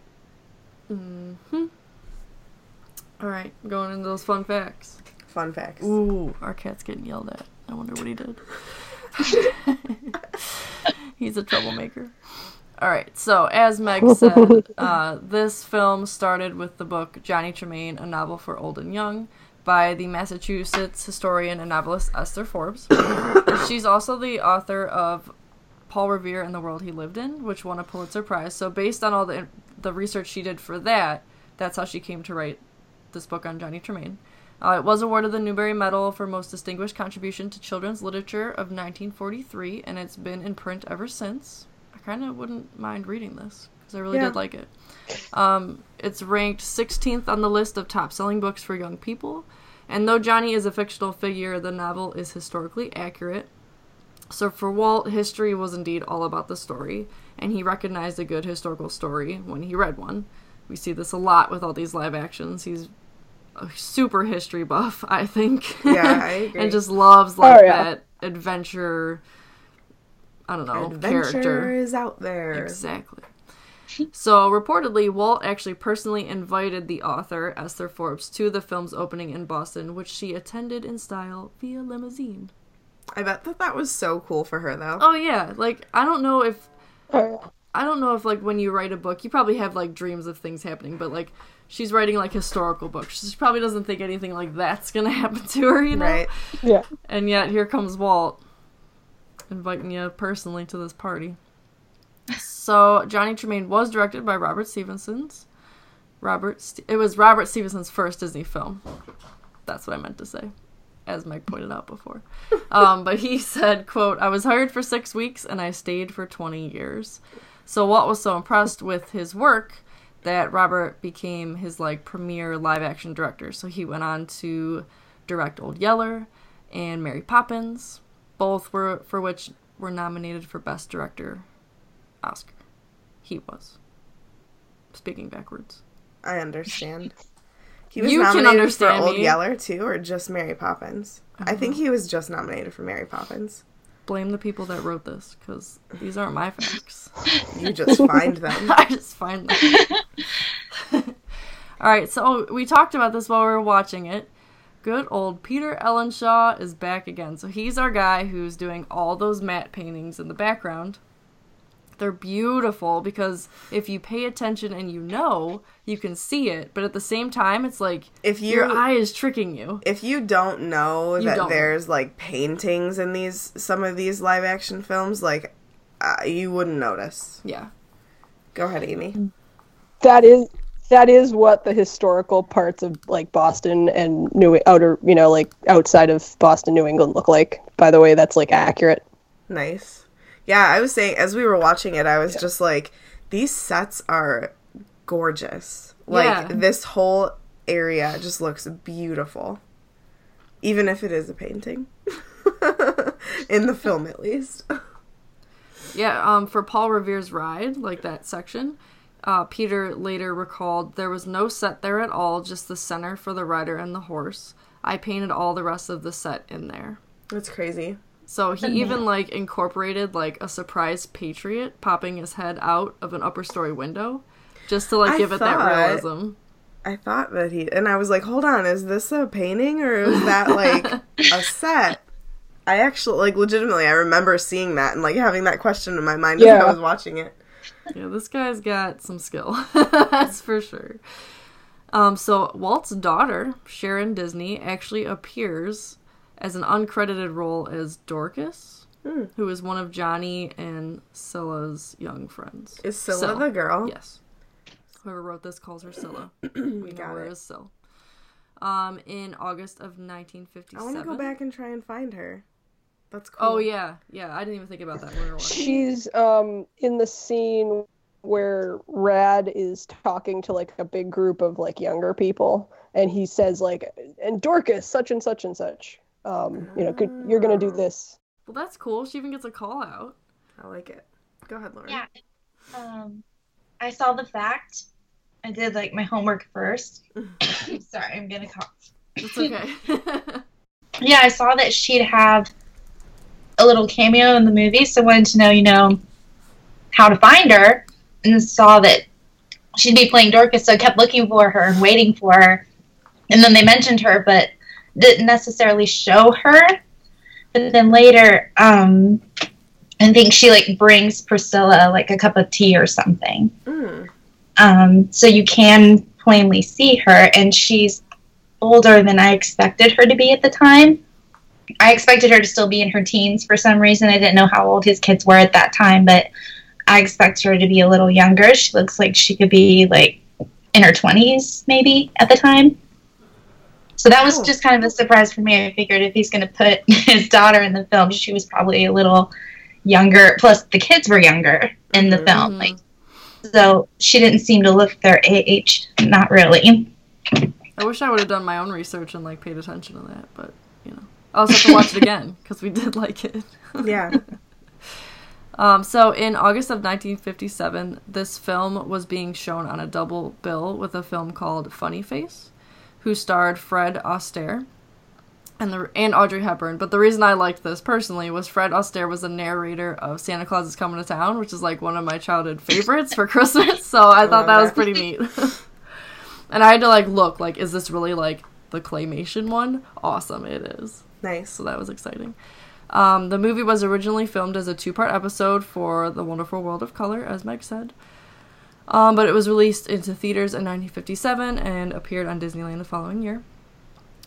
S1: Hmm.
S2: All right, going into those fun facts.
S1: Fun facts.
S2: Ooh, our cat's getting yelled at. I wonder what he did. He's a troublemaker. All right, so as Meg said, uh, this film started with the book Johnny Tremain, a novel for old and young, by the Massachusetts historian and novelist Esther Forbes. She's also the author of Paul Revere and the World He Lived In, which won a Pulitzer Prize. So based on all the the research she did for that, that's how she came to write this book on Johnny Tremain. Uh, it was awarded the Newbery Medal for Most Distinguished Contribution to Children's Literature of 1943, and it's been in print ever since. I kind of wouldn't mind reading this because I really
S1: Yeah.
S2: did like it. Um, it's ranked 16th on the list of top selling books for young people, and though Johnny is a fictional figure, the novel is historically accurate. So for Walt, history was indeed all about the story, and he recognized a good historical story when he read one. We see this a lot with all these live actions. He's a super history buff, I think.
S1: Yeah, I agree.
S2: and just loves like
S4: Oh, yeah.
S2: that adventure I don't know
S1: Adventure
S2: character.
S1: is out there.
S2: Exactly. So reportedly, Walt actually personally invited the author Esther Forbes to the film's opening in Boston, which she attended in style via limousine.
S1: I bet that that was so cool for her though.
S2: Oh yeah, like I don't know if. I don't know if like when you write a book, you probably have like dreams of things happening, but like she's writing like historical books. She probably doesn't think anything like that's gonna happen to her, you know.
S1: Right.
S4: Yeah.
S2: And yet here comes Walt inviting you personally to this party. So Johnny Tremain was directed by Robert Stevenson's. Robert, Ste- it was Robert Stevenson's first Disney film. That's what I meant to say, as Meg pointed out before. Um, but he said, "quote I was hired for six weeks and I stayed for twenty years." So Walt was so impressed with his work that Robert became his like premier live action director. So he went on to direct Old Yeller and Mary Poppins, both were for which were nominated for Best Director Oscar. He was. Speaking backwards.
S1: I understand. He was
S2: You can
S1: nominated
S2: understand
S1: for Old
S2: me.
S1: Yeller too, or just Mary Poppins. I think uh-huh. he was just nominated for Mary Poppins.
S2: Blame the people that wrote this, because these aren't my facts.
S1: You just find them.
S2: I just find them. All right, so we talked about this while we were watching it. Good old Peter Ellenshaw is back again. So he's our guy who's doing all those matte paintings in the background. They're beautiful because if you pay attention and you know, you can see it, but at the same time, it's like
S1: If you
S2: your eye is tricking you.
S1: if you don't know
S2: You
S1: that
S2: don't.
S1: there's like paintings in these some of these live action films, like uh, you wouldn't notice.
S2: Yeah.
S1: Go ahead, Amy.
S4: That is that is what the historical parts of like Boston and New outer, you know, like outside of Boston, New England look like. By the way, that's like accurate.
S1: Nice. Yeah, I was saying as we were watching it, I was just like, these sets are gorgeous. Like
S2: Yeah.
S1: this whole area just looks beautiful, even if it is a painting. in the film, at least.
S2: Yeah, um, for Paul Revere's ride, like that section, uh, Peter later recalled there was no set there at all, just the center for the rider and the horse. I painted all the rest of the set in there.
S1: That's crazy.
S2: So he even like incorporated like a surprise patriot popping his head out of an upper story window, just to like
S1: I
S2: give it
S1: thought-
S2: that realism.
S1: I thought that he and I was like, hold on, is this a painting or is that like a set? I actually like legitimately I remember seeing that and like having that question in my mind as I was watching it.
S2: Yeah, this guy's got some skill. That's for sure. Um, so Walt's daughter, Sharon Disney, actually appears as an uncredited role as Dorcas, who is one of Johnny and Cilla's young friends.
S1: Is Cilla
S2: Syl.
S1: the girl?
S2: Yes. Whoever wrote this calls her Cilla. we know
S1: Got
S2: her
S1: it.
S2: as Syl. Um, in August of 1957.
S1: I want to go back and try and find her. That's cool.
S2: Oh yeah, yeah. I didn't even think about that when we were.
S4: She's um in the scene where Rab is talking to like a big group of like younger people and he says like and Dorcas such and such and such. Um, you know, could, you're gonna do this.
S2: Well, that's cool. She even gets a call out.
S1: I like it. Go ahead, Lauren.
S5: Yeah. Um, I saw the fact. I did like my homework first. Sorry, I'm gonna cough.
S2: It's okay.
S5: Yeah, I saw that she'd have a little cameo in the movie, so wanted to know, you know, how to find her, and saw that she'd be playing Dorcas, so I kept looking for her and waiting for her. And then they mentioned her, but didn't necessarily show her. But then later, um, I think she like brings Priscilla like a cup of tea or something.
S1: Mm.
S5: Um, so you can plainly see her, and she's older than I expected her to be at the time. I expected her to still be in her teens for some reason. I didn't know how old his kids were at that time, but I expected her to be a little younger. She looks like she could be like in her 20s, maybe at the time. So that was
S1: Oh.
S5: just kind of a surprise for me. I figured if he's going to put his daughter in the film, she was probably a little younger. Plus, the kids were younger in the
S1: Mhm.
S5: film. Like, so she didn't seem to look their age. Not really.
S2: I wish I would have done my own research and like paid attention to that, but I also have to watch it again because we did like it.
S1: Yeah.
S2: Um, so in August of 1957, this film was being shown on a double bill with a film called Funny Face, who starred Fred Astaire. and the and Audrey Hepburn. But the reason I liked this personally was Fred Astaire was the narrator of Santa Claus is Coming to Town, which is like one of my childhood favorites for Christmas. So I thought
S1: love
S2: that was pretty neat. and I had to like look like, is this really like the claymation one? Awesome, it is.
S1: Nice.
S2: So that was exciting. Um, the movie was originally filmed as a two part episode for The Wonderful World of Color, as Meg said. Um, but it was released into theaters in 1957 and appeared on Disneyland the following year.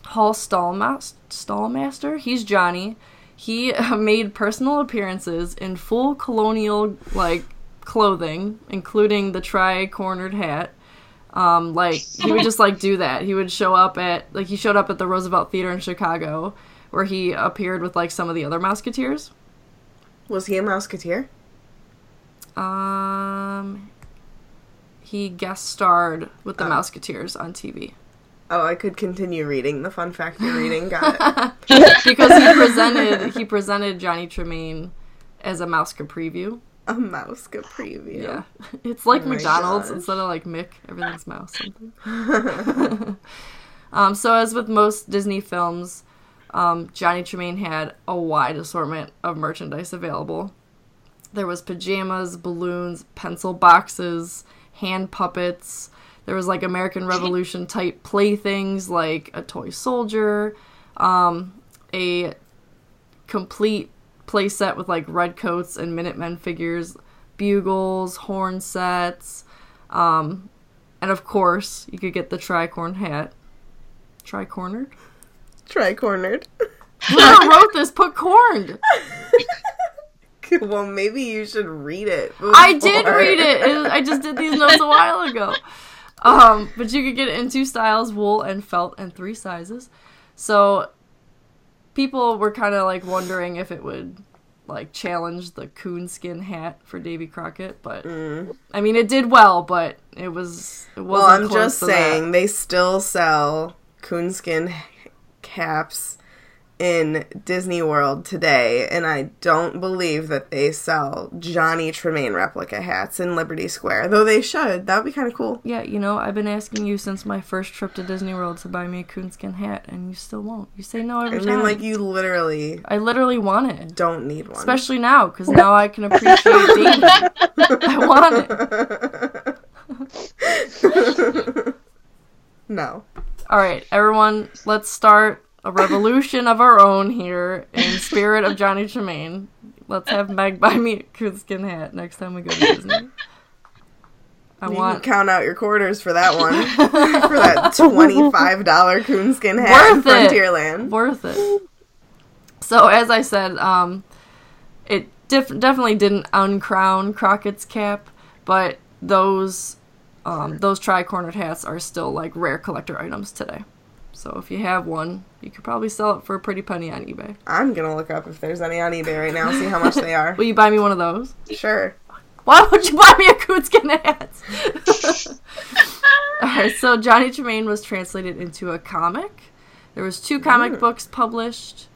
S2: Hal Stallmas- Stalmaster, he's Johnny. He made personal appearances in full colonial like clothing, including the tri-cornered hat. Um, like he would just like do that. He would show up at like he showed up at the Roosevelt Theater in Chicago, where he appeared with like some of the other Musketeers.
S1: Was he a Musketeer?
S2: Um, he guest starred with the
S1: Oh.
S2: Musketeers on TV
S1: Oh, I could continue reading the fun fact you're reading. Got it.
S2: because he presented he presented Johnny Tremain as a Mouska preview.
S1: A mouse preview.
S2: Yeah, it's like
S1: Oh
S2: McDonald's
S1: gosh.
S2: instead of like Mick, everything's mouse something. um, so as with most Disney films, um, Johnny Tremain had a wide assortment of merchandise available. There was pajamas, balloons, pencil boxes, hand puppets. There was like American Revolution type playthings like a toy soldier, um, a complete play set with like red coats and Minutemen figures, bugles, horn sets, um, and of course you could get the tricorn hat. Tricornered?
S1: Tri-cornered.
S2: Whoever wrote this put corned.
S1: well, maybe you should read it.
S2: I did read it. I just did these notes a while ago. Um, but you could get it in two styles, wool and felt, and three sizes. So people were kind of like wondering if it would like challenge the coonskin hat for Davy Crockett, but I mean it did well, but it was it wasn't
S1: Well, I'm just saying
S2: that.
S1: they still sell coonskin caps in Disney World today, and I don't believe that they sell Johnny Tremain replica hats in Liberty Square. Though they should. That would be kind of cool.
S2: Yeah, you know, I've been asking you since my first trip to Disney World to buy me a coonskin hat, and you still won't. You say no every I
S1: mean,
S2: time.
S1: like you literally
S2: I literally want it.
S1: don't need one.
S2: Especially now, because now I can appreciate Davy. I want it.
S1: no.
S2: All right, everyone, let's start a revolution of our own here in spirit of Johnny Tremain. Let's have Meg buy me a coonskin hat next time we go to Disney. I
S1: You
S2: want
S1: can count out your quarters for that one. for that twenty-five dollar coonskin hat in
S2: Worth it. Worth it. So as I said, um, it def- definitely didn't uncrown Crockett's cap, but those um, those tri-cornered hats are still like rare collector items today. So if you have one, you could probably sell it for a pretty penny on eBay.
S1: I'm gonna look up if there's any on eBay right now, see how much they are.
S2: Will you buy me one of those?
S1: Sure.
S2: Why would you buy me a coonskin hat? Alright, so Johnny Tremain was translated into a comic. There was two comic books published,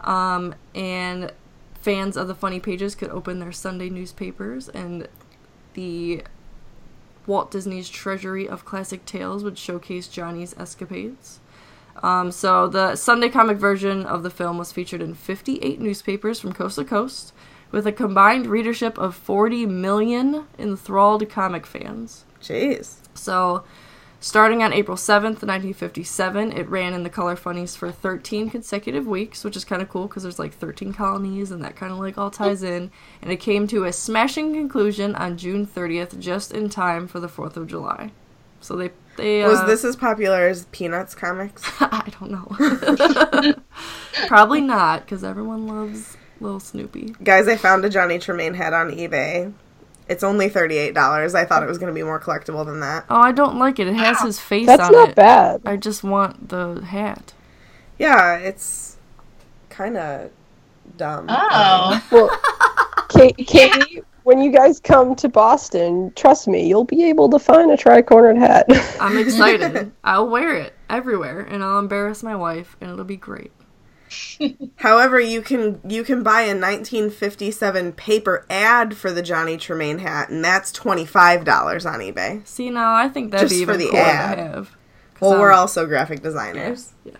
S2: um, and fans of the funny pages could open their Sunday newspapers, and the Walt Disney's Treasury of Classic Tales would showcase Johnny's escapades. Um, so the Sunday comic version of the film was featured in 58 newspapers from coast to coast, with a combined readership of 40 million enthralled comic fans.
S1: Jeez.
S2: So, starting on April 7th, 1957, it ran in the Color Funnies for 13 consecutive weeks, which is kind of cool because there's like 13 colonies and that kind of like all ties in. And it came to a smashing conclusion on June 30th, just in time for the 4th of July. So they. they uh,
S1: Was this as popular as Peanuts comics?
S2: I don't know. Probably not, because everyone loves Little Snoopy.
S1: Guys, I found a Johnny Tremain head on eBay. It's only $38. I thought it was going to be more collectible than that.
S2: Oh, I don't like it. It has his ah, face
S4: That's
S2: on
S4: not
S2: it.
S4: bad.
S2: I just want the hat.
S1: Yeah, it's kind of dumb.
S5: Oh.
S4: Well, Kate, Katie, when you guys come to Boston, trust me, you'll be able to find a tri-cornered hat.
S2: I'm excited. I'll wear it everywhere, and I'll embarrass my wife, and it'll be great.
S1: However, you can you can buy a 1957 paper ad for the Johnny Tremain hat, and that's $25 on eBay.
S2: See, now I think that'd
S1: Just
S2: be
S1: for
S2: even
S1: the
S2: cooler
S1: ad.
S2: to have.
S1: Well,
S2: I'm-
S1: we're also graphic designers.
S2: Yeah.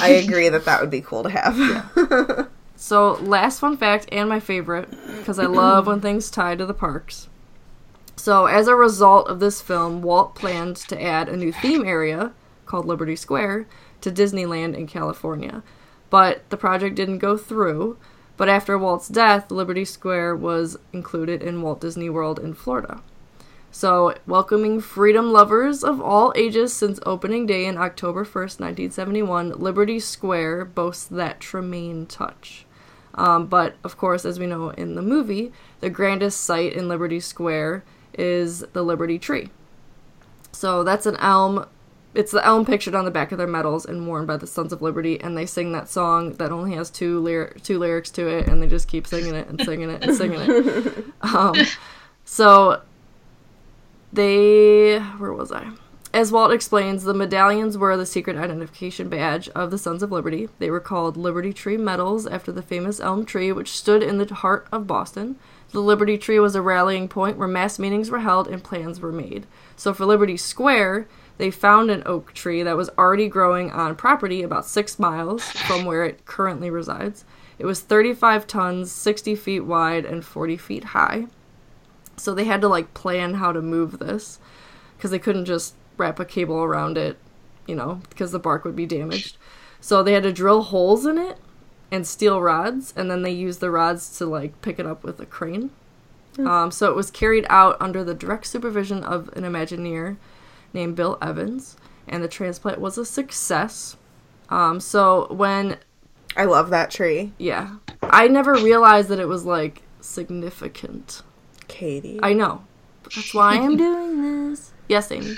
S1: I agree that that would be cool to have.
S2: So, last fun fact, and my favorite, because I love when things tie to the parks. So, as a result of this film, Walt planned to add a new theme area called Liberty Square to Disneyland in California. But the project didn't go through. But after Walt's death, Liberty Square was included in Walt Disney World in Florida. So, welcoming freedom lovers of all ages since opening day in October 1st, 1971, Liberty Square boasts that Tremain touch. Um, but, of course, as we know in the movie, the grandest sight in Liberty Square is the Liberty Tree. So, that's an elm. It's the elm pictured on the back of their medals and worn by the Sons of Liberty, and they sing that song that only has two, lyr- two lyrics to it, and they just keep singing it and singing it and singing it. Um, so, they where was I? As Walt explains, the medallions were the secret identification badge of the Sons of Liberty. They were called Liberty Tree medals after the famous elm tree, which stood in the heart of Boston. The Liberty Tree was a rallying point where mass meetings were held and plans were made. So for Liberty Square, they found an oak tree that was already growing on property about six miles from where it currently resides. It was 35 tons, 60 feet wide, and 40 feet high. So they had to like plan how to move this because they couldn't just wrap a cable around it, you know, because the bark would be damaged. So they had to drill holes in it and steel rods, and then they used the rods to like pick it up with a crane. Um, so it was carried out under the direct supervision of an Imagineer named Bill Evans, and the transplant was a success. Um, so when
S1: I love that tree.
S2: yeah, I never realized that it was like significant.
S1: Katie.
S2: I know. That's why I'm doing this. Yes, Amy.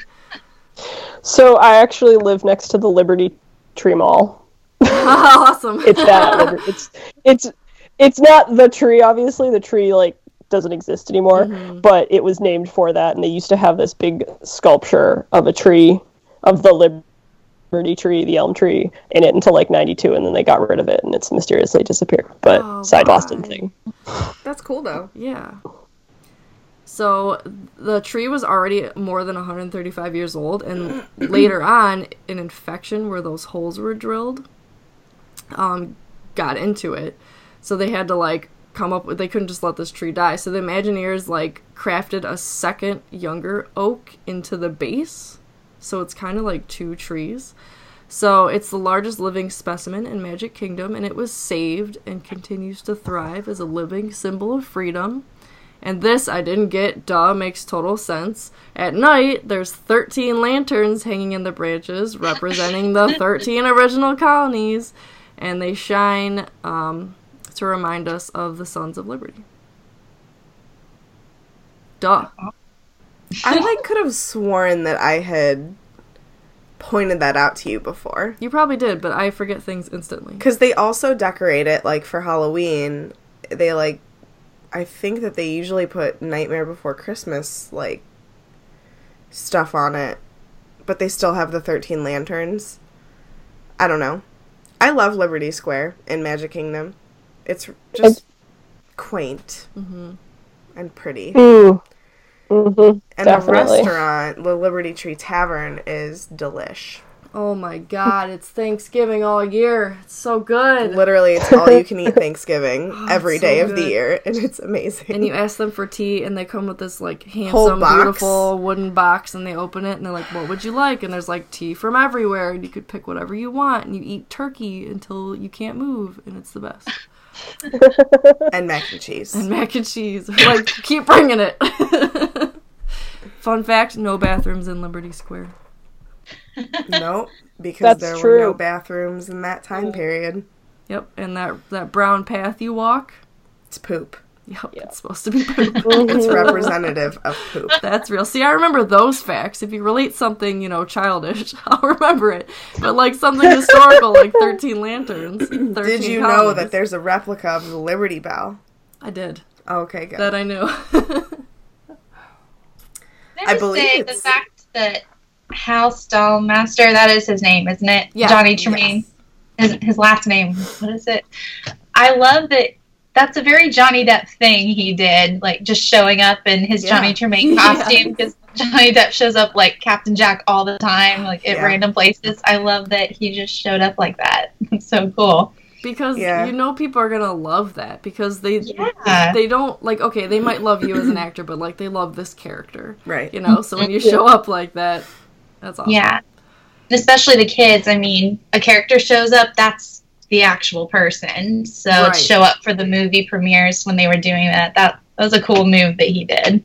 S4: So I actually live next to the Liberty Tree Mall.
S2: awesome.
S4: It's that. It's it's it's not the tree. Obviously, the tree like doesn't exist anymore. But it was named for that, and they used to have this big sculpture of a tree of the Liberty tree, the elm tree, in it until like '92, and then they got rid of it, and it's mysteriously disappeared. But
S2: Oh,
S4: side Boston thing.
S1: That's cool though.
S2: yeah. So the tree was already more than 135 years old, and later on, an infection where those holes were drilled um, got into it. So they had to like come up with. They couldn't just let this tree die. So the Imagineers like crafted a second younger oak into the base. So it's kind of like two trees. So it's the largest living specimen in Magic Kingdom, and it was saved and continues to thrive as a living symbol of freedom. And this I didn't get, duh, makes total sense. At night, there's 13 lanterns hanging in the branches representing the 13 original colonies, and they shine um, to remind us of the Sons of Liberty. Duh.
S1: I like could have sworn that I had pointed that out to you before.
S2: You probably did, but I forget things instantly.
S1: Because they also decorate it like for Halloween. They like, I think that they usually put Nightmare Before Christmas like stuff on it, but they still have the thirteen lanterns. I don't know. I love Liberty Square in Magic Kingdom. It's just quaint and pretty.
S4: Mm. hmm
S1: And
S4: Definitely.
S1: the restaurant, the Liberty Tree Tavern, is delish.
S2: Oh my god, it's Thanksgiving all year. It's so good.
S1: Literally, it's all you can eat Thanksgiving every
S2: it's so
S1: day of the year, and it's amazing.
S2: and you ask them for tea, and they come with this like handsome, beautiful wooden box, and they open it, and they're like, "What would you like?" And there's like tea from everywhere, and you could pick whatever you want, and you eat turkey until you can't move, and it's the best.
S1: and mac and cheese.
S2: And mac and cheese, like keep bringing it. Fun fact: no bathrooms in Liberty Square.
S1: nope, because
S4: That's
S1: there were no bathrooms in that time period.
S2: Yep, and that that brown path you walk.
S1: It's poop.
S2: Yep, it's supposed to be poop.
S1: It's representative of poop.
S2: That's real. See, I remember those facts. If you relate something, you know, childish, I'll remember it. But like something historical, like Thirteen Lanterns. 13
S1: Did you know that there's a replica of the Liberty Bell?
S2: I did.
S1: Oh, okay, good.
S2: That I knew.
S1: I believe
S5: say the fact that Hal Stalmaster, that is his name, isn't it?
S2: Yeah.
S5: Johnny Tremain. His, his last name. What is it? I love that. That's a very Johnny Depp thing he did, like just showing up in his
S2: Yeah.
S5: Johnny
S2: Tremain
S5: costume. Because Johnny Depp shows up like Captain Jack all the time, like at
S1: Yeah.
S5: random places. I love that he just showed up like that. It's so cool.
S2: because
S1: Yeah.
S2: you know people are gonna love that because they
S5: Yeah.
S2: they don't like okay they might love you as an actor but like they love this character
S1: Right.
S2: you know so when you show up like that that's awesome
S5: Yeah. Especially the kids. I mean, a character shows up, that's the actual person. So
S2: Right.
S5: to show up for the movie premieres when they were doing that, that, that was a cool move that he did.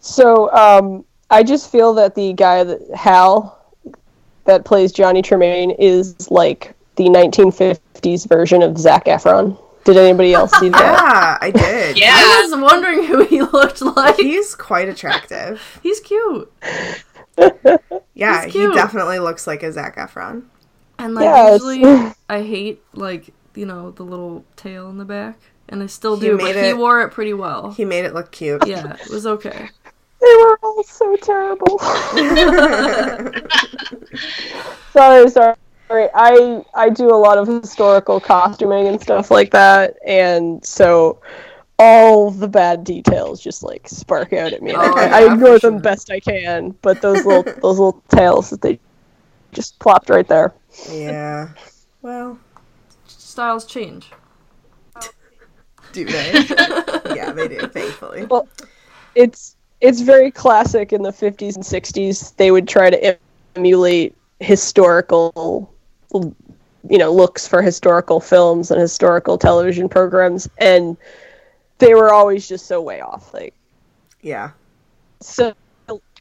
S4: So um, I just feel that the guy that Hal that plays Johnny Tremain is like the 1950s version of Zac Efron. Did anybody else see that?
S1: Yeah, I did.
S5: Yeah.
S2: I was wondering who he looked like
S1: He's quite attractive.
S2: he's cute
S1: Yeah, he definitely looks like a Zac Efron.
S2: and like
S4: Yeah, it's-
S2: usually I hate like you know the little tail in the back and I still
S1: He
S2: do but
S1: made
S2: he wore it pretty well
S1: He made it look cute.
S2: yeah it was okay
S4: They were all so terrible. sorry, sorry. I I do a lot of historical costuming and stuff like that, and so all the bad details just like spark out at me.
S2: Oh,
S4: I,
S2: yeah,
S4: I ignore them
S2: sure.
S4: best I can, but those little those little tails that they just plopped right there.
S1: yeah. Well,
S2: styles change
S1: do they? yeah, they do, thankfully.
S4: Well, it's it's very classic in the 50s and 60s. They would try to emulate historical you know looks for historical films and historical television programs and they were always just so way off like
S1: Yeah.
S4: so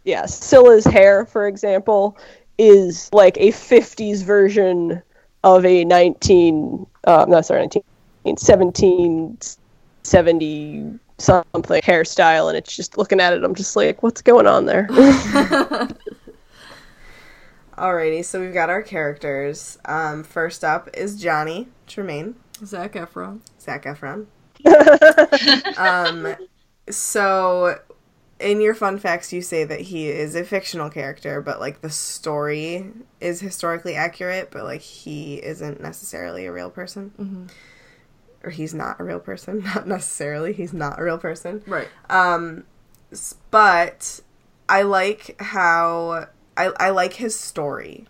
S4: yeah Cilla's hair for example is like a 50s version of a 19 uh, no sorry 19 1770 something hairstyle and it's just looking at it i'm just like what's going on there
S1: Alrighty, so we've got our characters. Um, first up is Johnny Tremain,
S2: Zac Efron
S1: Zac Efron. um, so in your fun facts, you say that he is a fictional character, but like the story is historically accurate, but like he isn't necessarily a real person.
S2: Mhm.
S1: Or he's not a real person. Not necessarily. He's not a real person.
S2: right
S1: Um, but I like how I I like his story.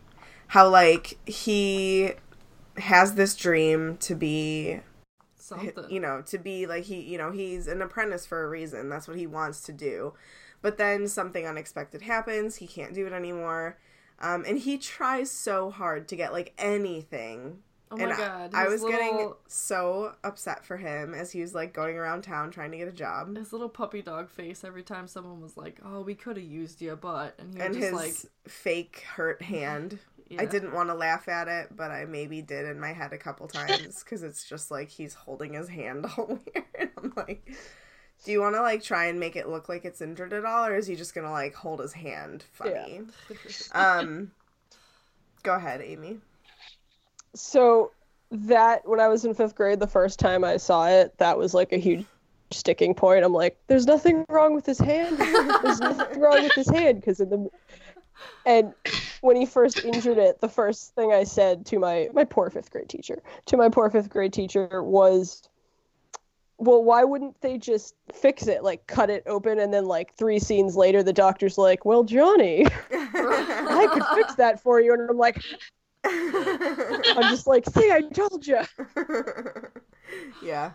S1: How like he has this dream to be
S2: something.
S1: you know to be like he you know he's an apprentice for a reason. That's what he wants to do. But then something unexpected happens. He can't do it anymore. Um, and he tries so hard to get like anything.
S2: Oh my
S1: and I-
S2: god
S1: I,
S2: his
S1: was getting so upset for him as he was like going around town trying to get a job.
S2: His little puppy dog face every time someone was like, "Oh, we could have used you, but," and he
S1: and his
S2: like,
S1: fake hurt hand I didn't want to laugh at it, but I maybe did in my head a couple times because it's just like he's holding his hand all weird. I'm like, do you want to like try and make it look like it's injured at all, or is he just gonna like hold his hand funny? Um, go ahead, Amy.
S4: so that when i was in fifth grade the first time i saw it that was like a huge sticking point i'm like there's nothing wrong with his hand there's nothing wrong with his hand because in the and when he first injured it the first thing i said to my my poor fifth grade teacher to my poor fifth grade teacher was well why wouldn't they just fix it like cut it open and then like three scenes later the doctor's like well johnny i could fix that for you and i'm like i'm just like see i told you
S1: yeah,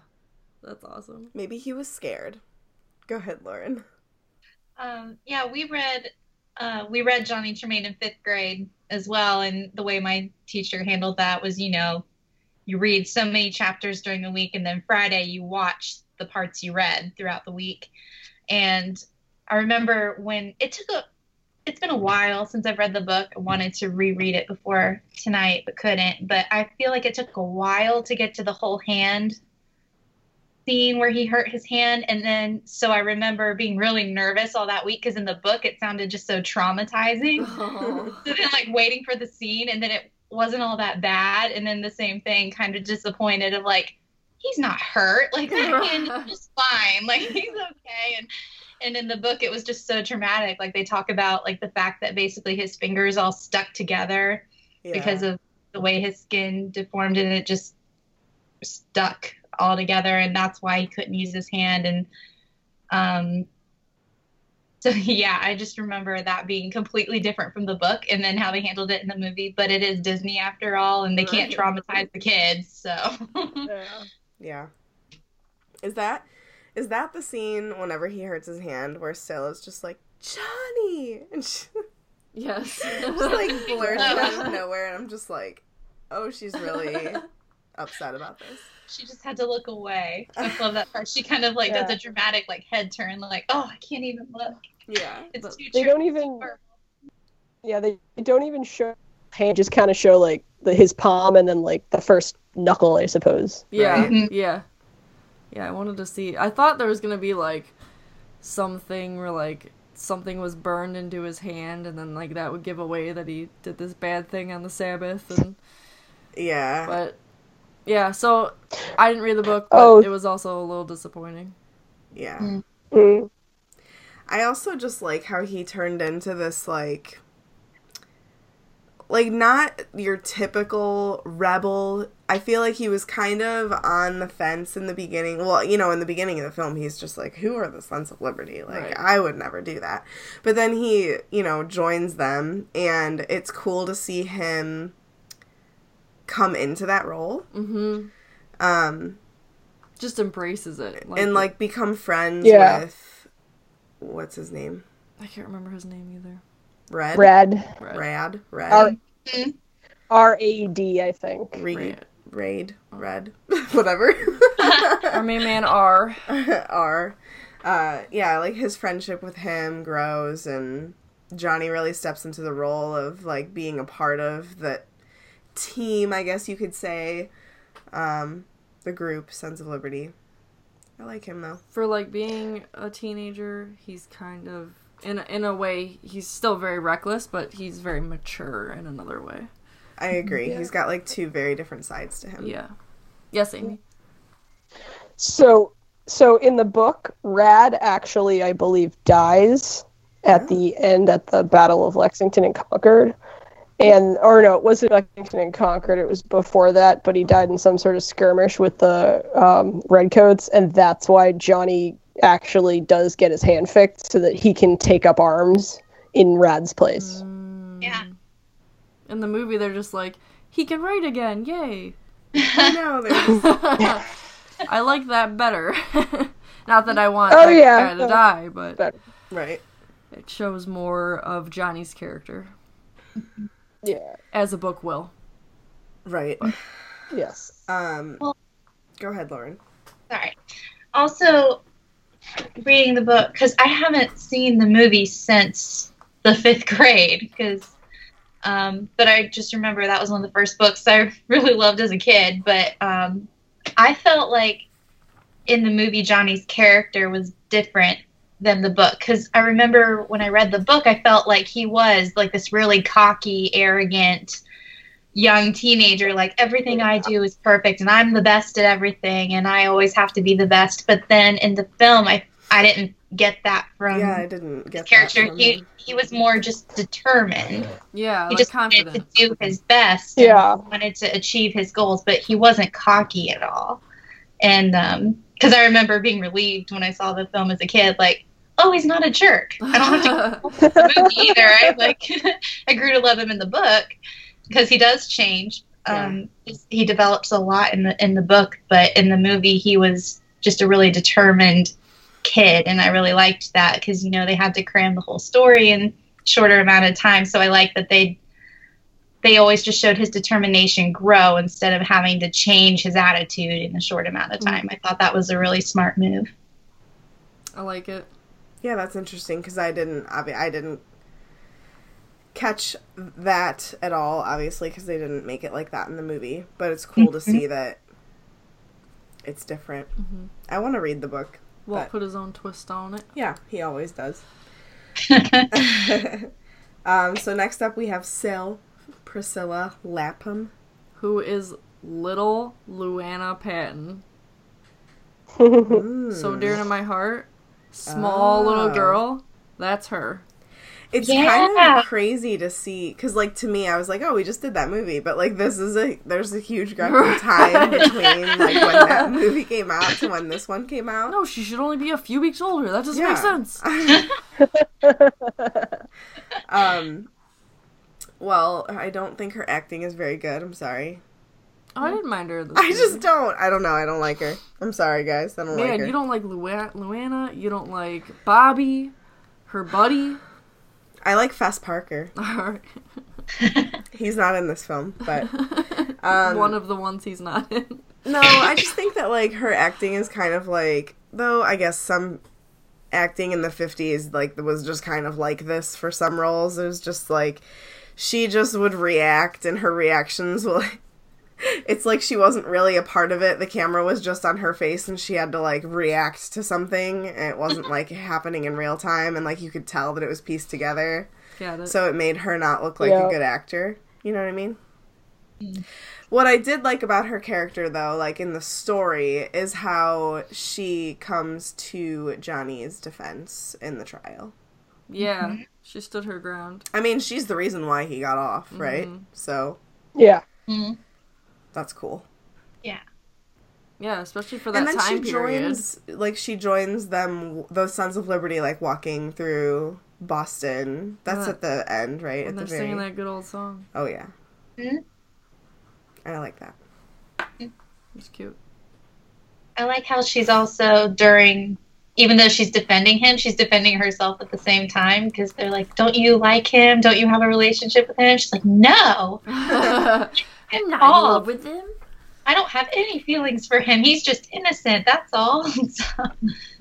S2: That's awesome.
S1: maybe he was scared. Go ahead, Lauren.
S5: Um, yeah, we read uh, we read Johnny Tremain in fifth grade as well, and the way my teacher handled that was, you know, you read so many chapters during the week, and then Friday you watch the parts you read throughout the week. And I remember when it took a it's been a while since I've read the book. I wanted to reread it before tonight, but couldn't. But I feel like it took a while to get to the whole hand scene where he hurt his hand. And then, so I remember being really nervous all that week because in the book it sounded just so traumatizing.
S2: Oh.
S5: So then, like, waiting for the scene, and then it wasn't all that bad. And then the same thing, kind of disappointed of like, he's not hurt. Like, that hand is just fine. Like, he's okay. And and in the book, it was just so traumatic. Like, they talk about like the fact that basically his fingers all stuck together
S1: Yeah.
S5: because of the way his skin deformed and it just stuck all together and that's why he couldn't use his hand and um So yeah, I just remember that being completely different from the book and then how they handled it in the movie. But it is Disney after all, and they can't traumatize the kids. So
S4: Yeah.
S1: Yeah. Is that is that the scene whenever he hurts his hand where Stella's just like Johnny and she
S2: Yes.
S1: just like blurts out of nowhere and I'm just like, oh, she's really upset about this.
S5: She just had to look away. I love that part. She kind of like does a dramatic like head turn, like, oh, I can't even look.
S1: Yeah.
S5: It's
S2: But
S5: too
S4: They
S5: true.
S4: don't even. Yeah, they, they don't even show hand. Just kind of show like the his palm and then like the first knuckle, I suppose.
S2: Yeah,
S1: Right?
S2: Yeah, mm-hmm. yeah. I wanted to see. I thought there was gonna be like something where like something was burned into his hand, and then like that would give away that he did this bad thing on the Sabbath, and
S1: Yeah.
S2: but yeah. So I didn't read the book, but
S4: Oh.
S2: it was also a little disappointing.
S1: Yeah.
S5: Mm.
S4: Mm.
S1: I also just like how he turned into this like like not your typical rebel. I feel like he was kind of on the fence in the beginning. Well, you know, in the beginning of the film, he's just like, "Who are the Sons of Liberty?" Like,
S2: Right.
S1: I would never do that. But then he, you know, joins them, and it's cool to see him come into that role.
S2: Mm-hmm.
S1: Um,
S2: Just embraces it,
S1: and like become friends
S4: Yeah.
S1: with what's his name?
S2: I can't remember his name either.
S1: Red.
S4: Red.
S2: Right.
S1: Rad. Red.
S4: R
S5: Mhm.
S4: R A D, I think.
S1: Reed,
S2: Right.
S1: Raid, Red, whatever.
S2: Our main man R.
S1: R. Uh, yeah, like his friendship with him grows, and Johnny really steps into the role of like being a part of the team, I guess you could say. Um, the group, Sons of Liberty. I like him though.
S2: for like being a teenager, he's kind of in a, in a way he's still very reckless, but he's very mature in another way.
S1: I agree. He's got like two very different sides to him.
S2: Yeah. Yes, Amy.
S4: So, so in the book, Rab actually, I believe, dies at the end at the Battle of Lexington and Concord. And, or no, it wasn't Lexington and Concord. It was before that, but he died in some sort of skirmish with the um, Redcoats, and that's why Johnny actually does get his hand fixed so that he can take up arms in Rab's place.
S5: Yeah.
S2: In the movie, they're just like, he can write again, yay!
S1: I know. they're
S2: I like that better. Not that I want
S4: Oh,
S2: that
S4: yeah.
S2: guy to die, but
S4: Better.
S1: right.
S2: it shows more of Johnny's character,
S4: Yeah.
S2: as a book will.
S1: Right.
S4: Yes.
S1: Um,
S5: Well-
S1: go ahead, Lauren.
S5: Sorry. Also, reading the book because I haven't seen the movie since the fifth grade. Because, um, but I just remember that was one of the first books I really loved as a kid. But um, I felt like in the movie Johnny's character was different than the book because I remember when I read the book, I felt like he was like this really cocky, arrogant young teenager like everything i do is perfect and i'm the best at everything and i always have to be the best but then in the film i i didn't get that from
S1: yeah, I didn't get
S5: his character
S1: That from
S5: he
S1: him.
S5: he was more just determined
S2: Yeah,
S5: he
S2: like
S5: just
S2: confident.
S5: wanted to do his best and
S4: Yeah.
S5: wanted to achieve his goals but he wasn't cocky at all and um because i remember being relieved when i saw the film as a kid like oh he's not a jerk i don't have to the movie either. I like I grew to love him in the book because he does change. Um, He develops a lot in the in the book, but in the movie he was just a really determined kid, and I really liked that because you know they had to cram the whole story in shorter amount of time. So I like that they they always just showed his determination grow instead of having to change his attitude in a short amount of time. I thought that was a really smart move.
S2: I like it.
S1: Yeah, that's interesting because I didn't. I didn't catch that at all, obviously, because they didn't make it like that in the movie. But it's cool to see that it's different. I want to read the book.
S2: Walt
S1: But-
S2: put his own twist on it.
S1: Yeah, he always does. um, so next up we have Sil, Priscilla Lapham.
S2: Who is little Luana
S1: Patten?
S2: So dear to my heart. Small little
S1: Oh.
S2: girl. That's her.
S1: It's
S5: Yeah.
S1: kind of crazy to see because, like, to me, I was like, "Oh, we just did that movie," but like, this is a there's a huge gap in time between like when that movie came out to when this one came out.
S2: No, she should only be a few weeks older. That doesn't
S1: Yeah.
S2: make sense.
S1: um, well, I don't think her acting is very good. I'm sorry.
S2: Oh, I didn't mind her.
S1: I just don't. I don't know. I don't like her. I'm sorry, guys. I don't like her.
S2: Man, you don't like Luana, Luana. You don't like Bobby, her buddy.
S1: I like Fess Parker.
S2: Alright.
S1: He's not in this film, but um,
S2: One of the ones he's not in.
S1: No, I just think that like her acting is kind of like though I guess some acting in the 50s like was just kind of like this for some roles. It was just like she just would react and her reactions will it's like she wasn't really a part of it. The camera was just on her face and she had to like react to something. It wasn't like happening in real time and like you could tell that it was pieced together.
S2: Got it.
S1: So it made her not look like
S4: Yeah.
S1: a good actor. You know what I mean? Mm. What I did like about her character, though, like in the story, is how she comes to Johnny's defense in the trial.
S2: yeah, mm-hmm. she stood her ground.
S1: I mean, she's the reason why he got off, right? Mm-hmm. So
S4: Yeah.
S5: Mhm.
S1: That's cool.
S5: Yeah.
S2: Yeah, especially for that
S1: and then
S2: time
S1: she
S2: period.
S1: joins, like, she joins them, those Sons of Liberty, like, walking through Boston. That's
S2: Yeah.
S1: at the end, right?
S2: and
S1: at
S2: they're
S1: the very.
S2: singing that good old song.
S1: Oh yeah,
S5: Mhm.
S1: I like that.
S2: It's cute.
S5: I like how she's also during, even though she's defending him, she's defending herself at the same time because they're like, "Don't you like him? Don't you have a relationship with him?" She's like, "No,
S2: I'm
S5: not in love
S2: with him.
S5: I don't have any feelings for him. He's just innocent. That's all."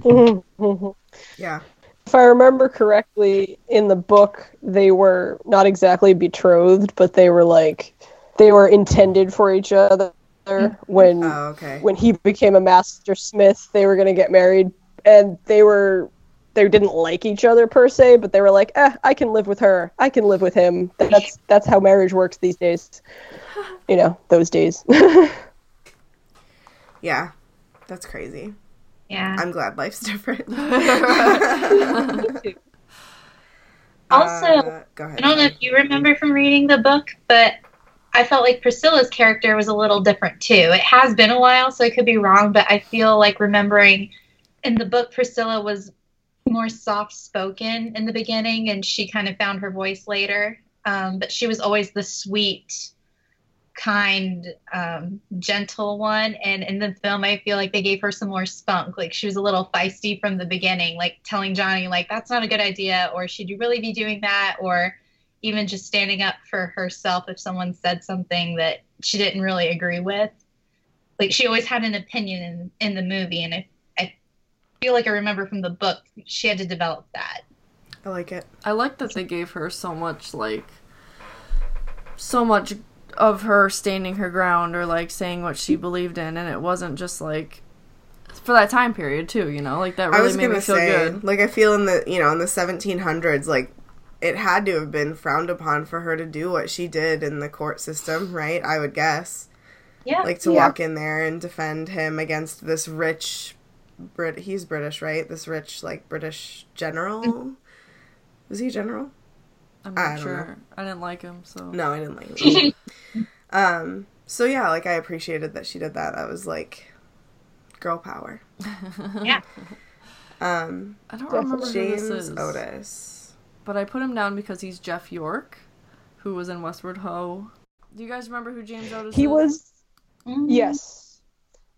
S1: Yeah.
S4: If I remember correctly, in the book, they were not exactly betrothed, but they were like they were intended for each other. Mm-hmm. When
S1: Oh, okay.
S4: when he became a master smith, they were gonna get married, and they were they didn't like each other per se, but they were like, eh, I can live with her, I can live with him. That's that's how marriage works these days. You know, those days.
S1: Yeah, that's crazy.
S5: yeah.
S1: I'm glad life's different.
S5: Also,
S1: Uh, go ahead.
S5: I don't know if you remember from reading the book, but I felt like Priscilla's character was a little different too. It has been a while, so I could be wrong, but I feel like remembering in the book, Priscilla was more soft spoken in the beginning and she kind of found her voice later. Um, but she was always the sweet, kind, um, gentle one. And in the film, I feel like they gave her some more spunk. Like she was a little feisty from the beginning, like telling Johnny, like, that's not a good idea, or should you really be doing that? Or even just standing up for herself if someone said something that she didn't really agree with. Like she always had an opinion in, in the movie, and I, feel like I remember from the book she had to develop that.
S1: I like it.
S2: I like that they gave her so much like so much of her standing her ground or like saying what she believed in and it wasn't just like for that time period too, you know? Like that
S1: I
S2: really
S1: was
S2: made
S1: gonna
S2: me feel
S1: say,
S2: good.
S1: like, I feel in the you know in the 1700s, like it had to have been frowned upon for her to do what she did in the court system, right? I would guess,
S5: Yeah.
S1: like to
S4: Yeah.
S1: walk in there and defend him against this rich, Brit. He's British, right? This rich, like British general. Was he a general?
S2: I'm
S1: I
S2: not
S1: don't
S2: sure. I didn't like him, so
S1: No, I didn't like him. um. So yeah, like I appreciated that she did that. That was like girl power.
S5: Yeah.
S1: Um.
S2: I don't remember who this
S1: James
S2: is.
S1: Otis.
S2: But I put him down because he's Jeff York, who was in Westward Ho. Do you guys remember who James Otis
S4: he
S2: is?
S4: was
S5: Mhm.
S4: Yes.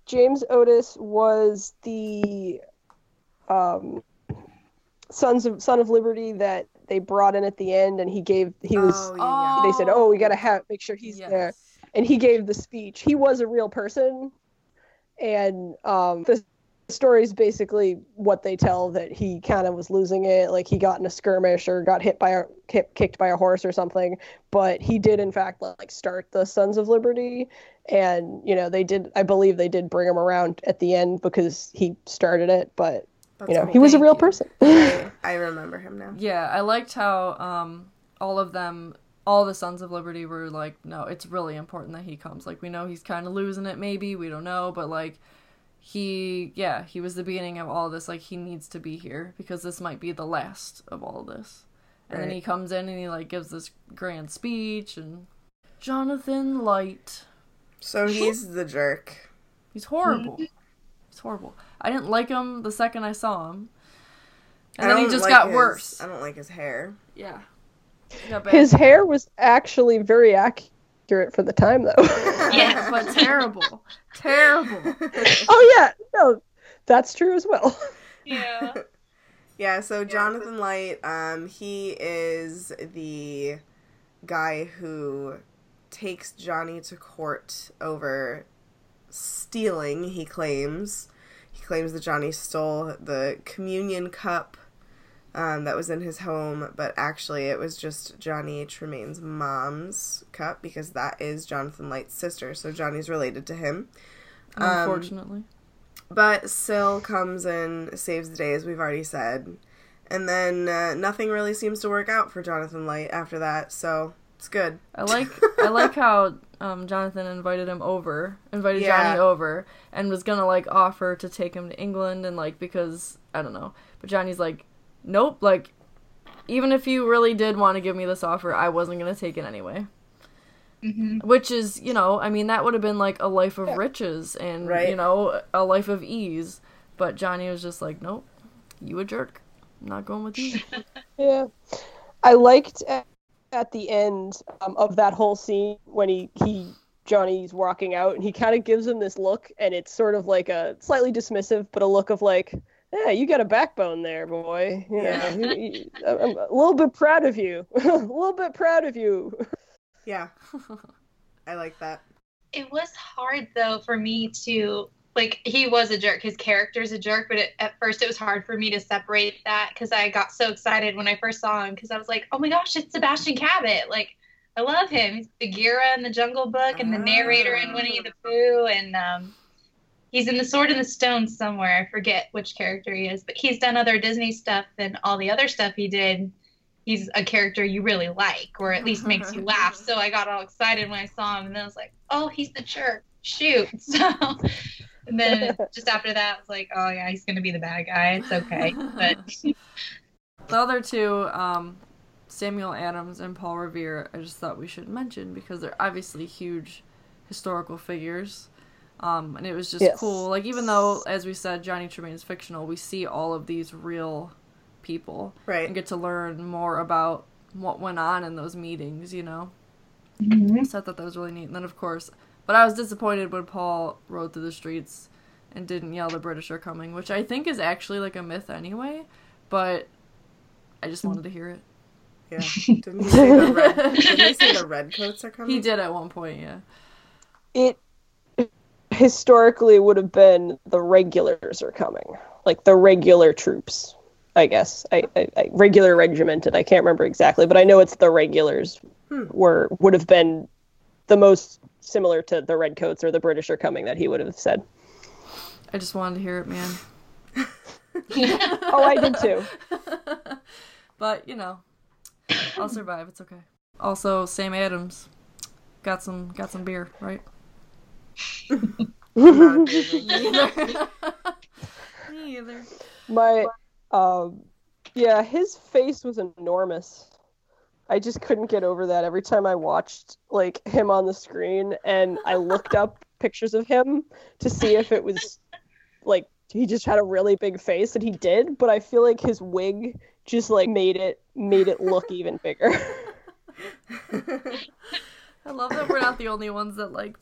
S4: James Otis was the um, Sons of Son of Liberty that they brought in at the end, and he gave he was.
S1: Oh, yeah.
S4: They said, "Oh, we gotta have make sure he's
S2: Yes.
S4: there," and he gave the speech. He was a real person, and um, the story is basically what they tell that he kind of was losing it, like he got in a skirmish or got hit by a hit, kicked by a horse or something. But he did, in fact, like start the Sons of Liberty, and you know they did. I believe they did bring him around at the end because he started it. But
S1: That's
S4: you know
S1: cool.
S4: he was a real
S2: you.
S4: person.
S1: I, I remember him now.
S2: Yeah, I liked how um all of them all the Sons of Liberty were like, no, it's really important that he comes. Like we know he's kind of losing it maybe, we don't know, but like he yeah, he was the beginning of all this like he needs to be here because this might be the last of all this. And then he comes in and he like gives this grand speech and Jonathan Lyte.
S1: So he's the jerk.
S2: He's horrible. He's horrible. I didn't like him the second I saw him. And
S1: I
S2: then he just
S1: like
S2: got
S1: his-
S2: worse.
S1: I don't like his hair.
S2: Yeah. He got bad.
S4: His hair was actually very accurate for the time, though.
S5: Yeah.
S2: but terrible. Terrible.
S4: oh yeah, no, that's true as well.
S5: Yeah.
S1: Yeah, so Jonathan Lyte, um, he is the guy who takes Johnny to court over stealing, he claims. He claims that Johnny stole the communion cup um, that was in his home, but actually it was just Johnny Tremain's mom's cup because that is Jonathan Lyte's sister, so Johnny's related to him. Um,
S2: Unfortunately.
S1: But Syl comes and saves the day, as we've already said. And then uh, nothing really seems to work out for Jonathan Lyte after that, so it's good.
S2: I like I like how um, Jonathan invited him over, invited
S1: Yeah.
S2: Johnny over, and was gonna like offer to take him to England and like because I don't know, but Johnny's like, nope, like even if you really did want to give me this offer, I wasn't gonna take it anyway.
S5: hmm
S2: Which is, you know, I mean, that would have been like a life of riches and
S1: Right.
S2: you know a life of ease, but Johnny was just like, nope, you a jerk, I'm not going with you.
S4: Yeah, I liked at, at the end um, of that whole scene when he he Johnny's walking out and he kind of gives him this look, and it's sort of like a slightly dismissive, but a look of like, yeah, you got a backbone there, boy. You know,
S1: Yeah.
S4: you- you- I'm a little bit proud of you. a little bit proud of you.
S1: Yeah. I like that.
S5: It was hard though for me to like he was a jerk. His character's a jerk, but it, at first it was hard for me to separate that because I got so excited when I first saw him because I was like, oh my gosh, it's Sebastian Cabot. Like I love him. He's Bagheera in the Jungle Book and the narrator in Winnie the Pooh, and um, he's in the Sword and the Stone somewhere. I forget which character he is, but he's done other Disney stuff and all the other stuff he did. He's a character you really like, or at least makes you laugh. So I got all excited when I saw him, and then I was like, "Oh, he's the jerk! Shoot!" So, and then just after that, I was like, "Oh yeah, he's gonna be the bad guy. It's okay." But
S2: The other two, um, Samuel Adams and Paul Revere, I just thought we should mention because they're obviously huge historical figures. Um, and it was just
S4: Yes.
S2: cool. Like, even though, as we said, Johnny Tremain is fictional, we see all of these real people
S1: Right.
S2: and get to learn more about what went on in those meetings, you know?
S5: Mm-hmm.
S2: So I thought that was really neat. And then, of course, but I was disappointed when Paul rode through the streets and didn't yell the British are coming, which I think is actually like a myth anyway. But I just wanted to hear it.
S1: Yeah. Didn't he say the red, didn't he say the redcoats are coming?
S2: He did at one point, yeah.
S4: it historically would have been the regulars are coming, like the regular troops. I guess I, I, I regular regimented. I can't remember exactly, but I know it's the regulars
S1: Hmm.
S4: were would have been the most similar to the redcoats or the British are coming that he would have said.
S2: I just wanted to hear it, man.
S4: Oh, I did too.
S2: But you know, I'll survive. It's okay. Also, Sam Adams got some got some beer, right?
S1: I'm not abusing.
S2: Me either.
S4: My, um, yeah, his face was enormous. I just couldn't get over that every time I watched like him on the screen, and I looked up pictures of him to see if it was like he just had a really big face, and he did. But I feel like his wig just like made it made it look even bigger.
S2: I love that we're not the only ones that like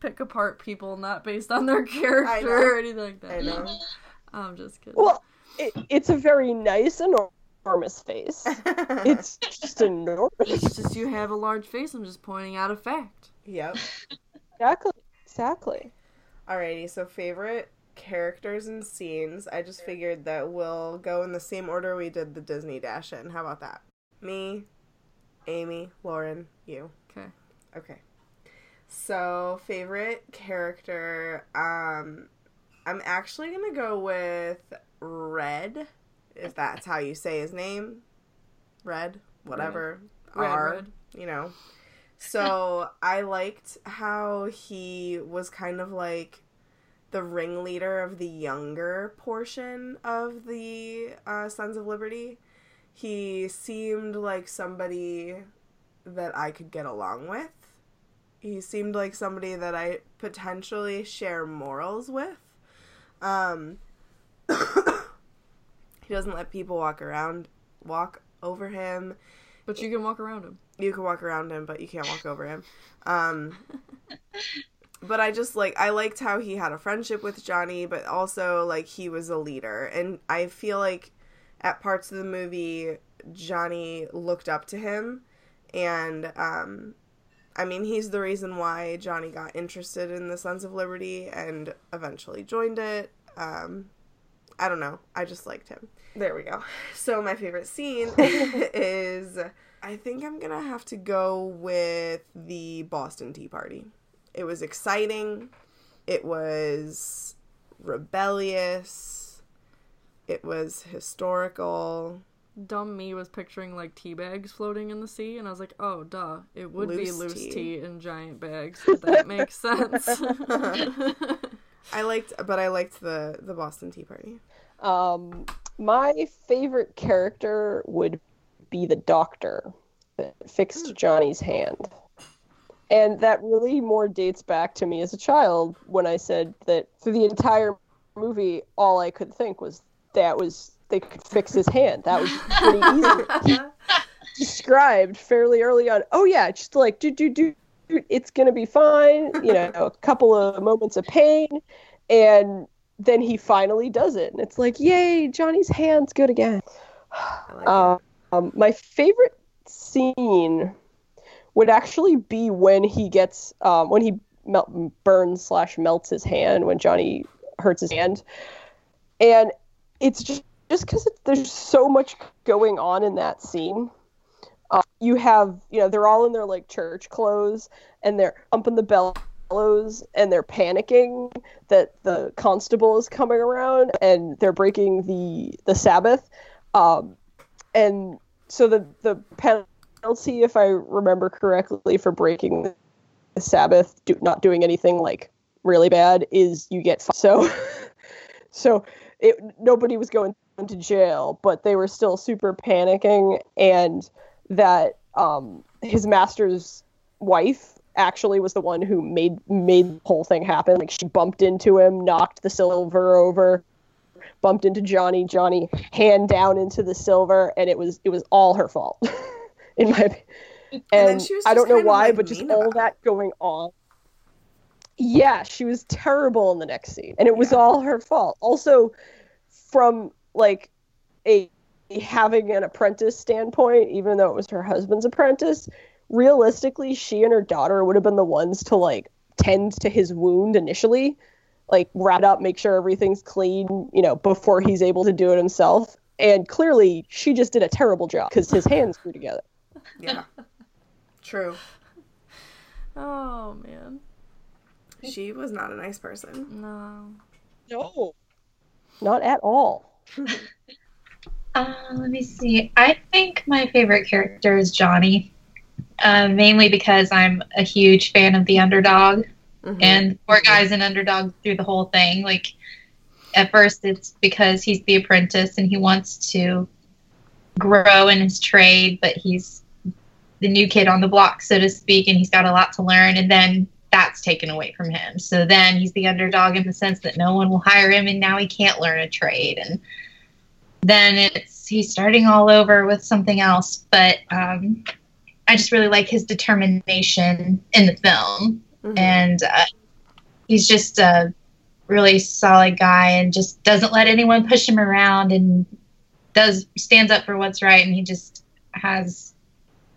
S2: pick apart people not based on their character or anything like that.
S1: I know.
S2: I'm just kidding.
S4: well, it, it's a very nice and enormous face. It's just enormous.
S2: it's just you have a large face. I'm just pointing out a fact.
S1: yep.
S4: Exactly. Exactly.
S1: Alrighty, so favorite characters and scenes. I just figured that we'll go in the same order we did the Disney Dash in. How about that? Me, Amy, Lauren, you.
S2: Okay.
S1: Okay. So, favorite character, um I'm actually going to go with Red, if that's how you say his name. Red, whatever.
S2: Red,
S1: R,
S2: Red.
S1: you know. So, I liked how he was kind of like the ringleader of the younger portion of the uh, Sons of Liberty. He seemed like somebody that I could get along with. He seemed like somebody that I potentially share morals with. Um, he doesn't let people walk around, walk over him.
S2: But you can walk around him.
S1: You can walk around him, but you can't walk over him. Um, but I just like I liked how he had a friendship with Johnny, but also like he was a leader, and I feel like at parts of the movie Johnny looked up to him, and um, I mean he's the reason why Johnny got interested in the Sons of Liberty and eventually joined it. Um, I don't know. I just liked him. There we go. So my favorite scene is I think I'm going to have to go with the Boston Tea Party. It was exciting. It was rebellious. It was historical.
S2: Dumb me was picturing like tea bags floating in the sea, and I was like, oh, duh. It would be
S1: Loose
S2: loose
S1: tea.
S2: tea. in giant bags. That makes sense.
S1: I liked but I liked the the Boston Tea Party.
S4: Um, my favorite character would be the doctor that fixed Johnny's hand. And that really more dates back to me as a child when I said that for the entire movie, all I could think was that was they could fix his hand. That was pretty easy. Described fairly early on. Oh yeah, just like do do do, it's gonna be fine. You know, a couple of moments of pain, and then he finally does it, and it's like, yay, Johnny's hand's good again.
S1: Like
S4: Um, um, my favorite scene would actually be when he gets um, when he melt, burns slash melts his hand when Johnny hurts his hand, and it's just just because there's so much going on in that scene. Uh, you have you know they're all in their like church clothes and they're pumping the bellows and they're panicking that the constable is coming around and they're breaking the the Sabbath. Um, and so the the penalty, if I remember correctly, for breaking the Sabbath, do, not doing anything like really bad, is you get so. so it nobody was going to jail, but they were still super panicking, and that um, his master's wife actually was the one who made made the whole thing happen. Like she bumped into him, knocked the silver over, bumped into Johnny. Johnny hand down into the silver, and it was it was all her fault, in my opinion. And,
S1: was
S4: I don't know why,
S1: like,
S4: but just all that going on. Yeah, she was terrible in the next scene, and it was all her fault. Also, from like a having an apprentice standpoint, even though it was her husband's apprentice, realistically, she and her daughter would have been the ones to like tend to his wound initially, like wrap it up, make sure everything's clean, you know, before he's able to do it himself. And clearly, she just did a terrible job because his hands grew together.
S1: Yeah. True.
S2: oh man,
S1: She was not a nice person.
S2: no.
S4: No, not at all.
S5: Uh, let me see. I think my favorite character is Johnny, uh, mainly because I'm a huge fan of the underdog,
S1: Mhm.
S5: and poor guy's an underdog through the whole thing. Like, at first, it's because he's the apprentice and he wants to grow in his trade, but he's the new kid on the block, so to speak, and he's got a lot to learn, and then that's taken away from him. So then he's the underdog in the sense that no one will hire him, and now he can't learn a trade, and then it's he's starting all over with something else. But um, I just really like his determination in the film,
S1: Mhm.
S5: and uh, he's just a really solid guy, and just doesn't let anyone push him around, and does stands up for what's right, and he just has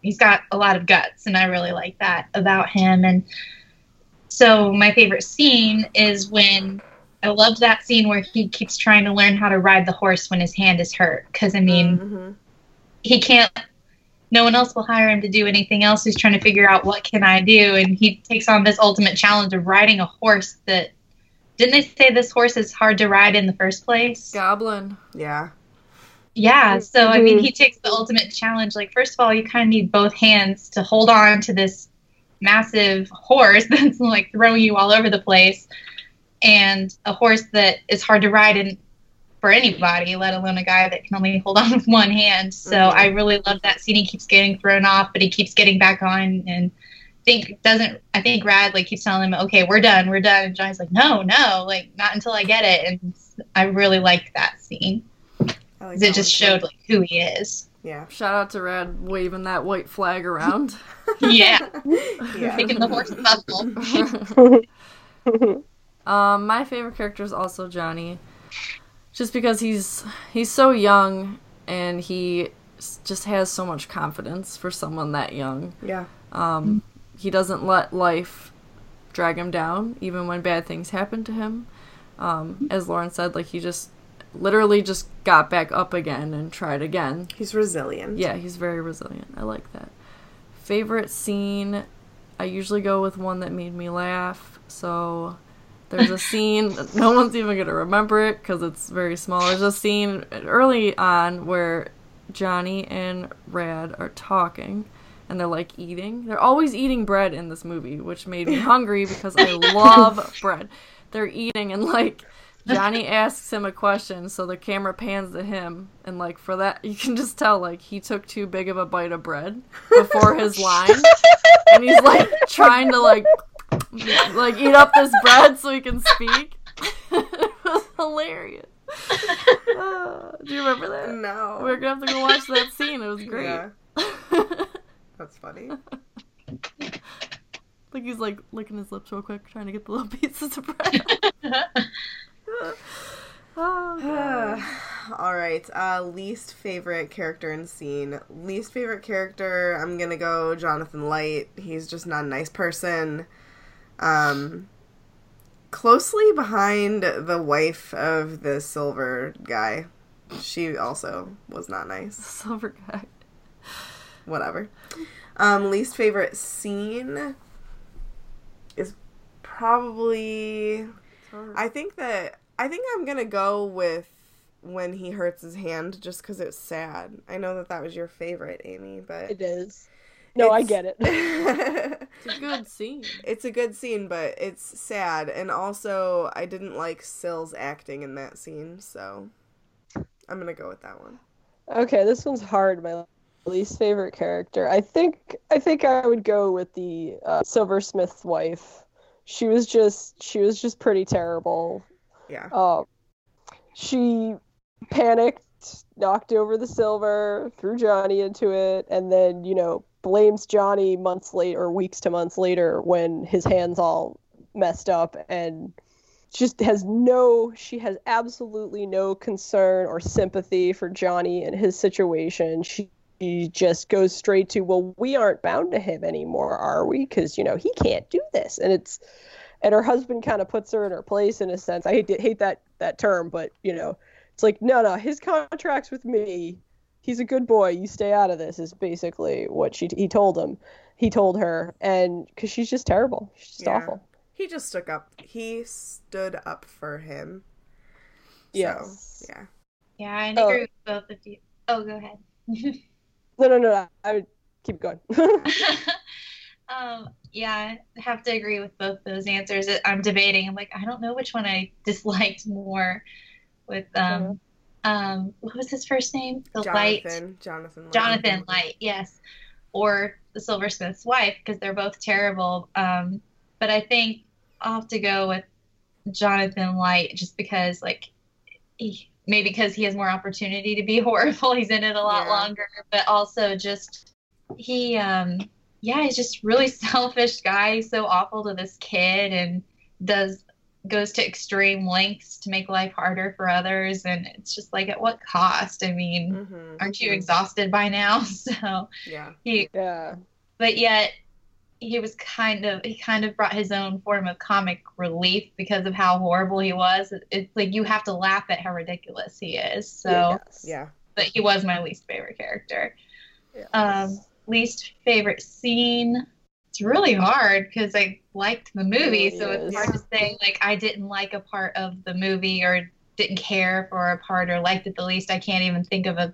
S5: he's got a lot of guts, and I really like that about him, and. So my favorite scene is when I loved that scene where he keeps trying to learn how to ride the horse when his hand is hurt. Because I mean,
S1: Mhm.
S5: he can't. No one else will hire him to do anything else. He's trying to figure out what can I do, and he takes on this ultimate challenge of riding a horse that. Didn't they say this horse is hard to ride in the first place?
S2: Goblin.
S1: Yeah.
S5: Yeah, so I mean,
S4: Mhm.
S5: he takes the ultimate challenge. Like, first of all, you kind of need both hands to hold on to this massive horse that's like throwing you all over the place, and a horse that is hard to ride. And for anybody, let alone a guy that can only hold on with one hand. So
S1: Mhm.
S5: I really love that scene. He keeps getting thrown off, but he keeps getting back on and think doesn't I think Rab like keeps telling him, Okay, we're done, we're done and Johnny's like, No, no, like not until I get it and I really liked that scene.
S1: Like
S5: 'Cause It just showed like who he is.
S1: Yeah.
S2: Shout out to Rab waving that white flag around.
S5: Yeah.
S1: yeah.
S5: Making the horse buckle.
S2: Um, my favorite character is also Johnny, just because he's he's so young and he s- just has so much confidence for someone that young.
S1: Yeah.
S2: Um, he doesn't let life drag him down, even when bad things happen to him. Um, as Lauren said, like he just literally just got back up again and tried again.
S1: He's resilient.
S2: Yeah, he's very resilient. I like that. Favorite scene, I usually go with one that made me laugh. So there's a scene, no one's even going to remember it because it's very small. There's a scene early on where Johnny and Rab are talking and they're like eating. They're always eating bread in this movie, which made me hungry because I love bread. They're eating and like Johnny asks him a question, so the camera pans to him, and like for that, you can just tell like he took too big of a bite of bread before his line, and he's like trying to like like eat up this bread so he can speak. it was hilarious. Uh, do you remember that?
S1: No.
S2: We're gonna have to go watch that scene. It was great.
S1: Yeah. That's funny.
S2: like he's like licking his lips real quick, trying to get the little pieces of bread. oh,
S1: All right. Uh, least favorite character and scene. Least favorite character. I'm gonna go Jonathan Lyte. He's just not a nice person. Um, closely behind the wife of the silver guy. She also was not nice.
S2: Silver guy.
S1: Whatever. Um, least favorite scene is probably. I think that I think I'm gonna go with when he hurts his hand, just because it's sad. I know that that was your favorite, Amy, but
S4: It is. No, I get it.
S2: It's a good scene.
S1: it's a good scene, but it's sad, and also I didn't like Sill's acting in that scene, so I'm gonna go with that one.
S4: Okay, this one's hard. My least favorite character. I think I think I would go with the uh, silversmith's wife. She was just she was just pretty terrible.
S1: Yeah.
S4: Um, she panicked, knocked over the silver, threw Johnny into it, and then you know blames Johnny months later or weeks to months later when his hands all messed up and just has no she has absolutely no concern or sympathy for Johnny and his situation. She she just goes straight to, well, we aren't bound to him anymore, are we? Because you know he can't do this, and it's, and her husband kind of puts her in her place in a sense. I hate hate that that term, but you know, it's like no, no, his contract's with me. He's a good boy. You stay out of this. Is basically what she he told him. He told her, and because she's just terrible. She's just
S1: Yeah.
S4: awful.
S1: He just stuck up. He stood up for him.
S4: Yeah,
S1: So, yeah.
S5: Yeah, I
S4: Oh.
S5: agree with both of you. Oh, go ahead.
S4: No, no, no. I would keep going.
S5: um, yeah, I have to agree with both those answers. I'm debating. I'm like, I don't know which one I disliked more. With um, um, what was his first name? The light.
S1: Jonathan. Jonathan. Lyte.
S5: Jonathan Lyte, yes, or the silversmith's wife because they're both terrible. Um, but I think I'll have to go with Jonathan Lyte just because, like, he, maybe because he has more opportunity to be horrible. He's in it a lot
S1: Yeah.
S5: longer, but also just he, um, yeah, he's just really selfish guy. He's so awful to this kid and does goes to extreme lengths to make life harder for others and it's just like at what cost i mean
S1: Mhm.
S5: aren't you exhausted by now so
S1: Yeah.
S5: he
S4: yeah.
S5: but yet he was kind of he kind of brought his own form of comic relief because of how horrible he was it's like you have to laugh at how ridiculous he is so
S4: Yes.
S1: Yeah.
S5: but he was my least favorite character
S4: Yes.
S5: um least favorite scene it's really hard because i liked the movie
S4: It
S5: so
S4: really
S5: it's
S4: is.
S5: hard to say like i didn't like a part of the movie or didn't care for a part or liked it the least i can't even think of a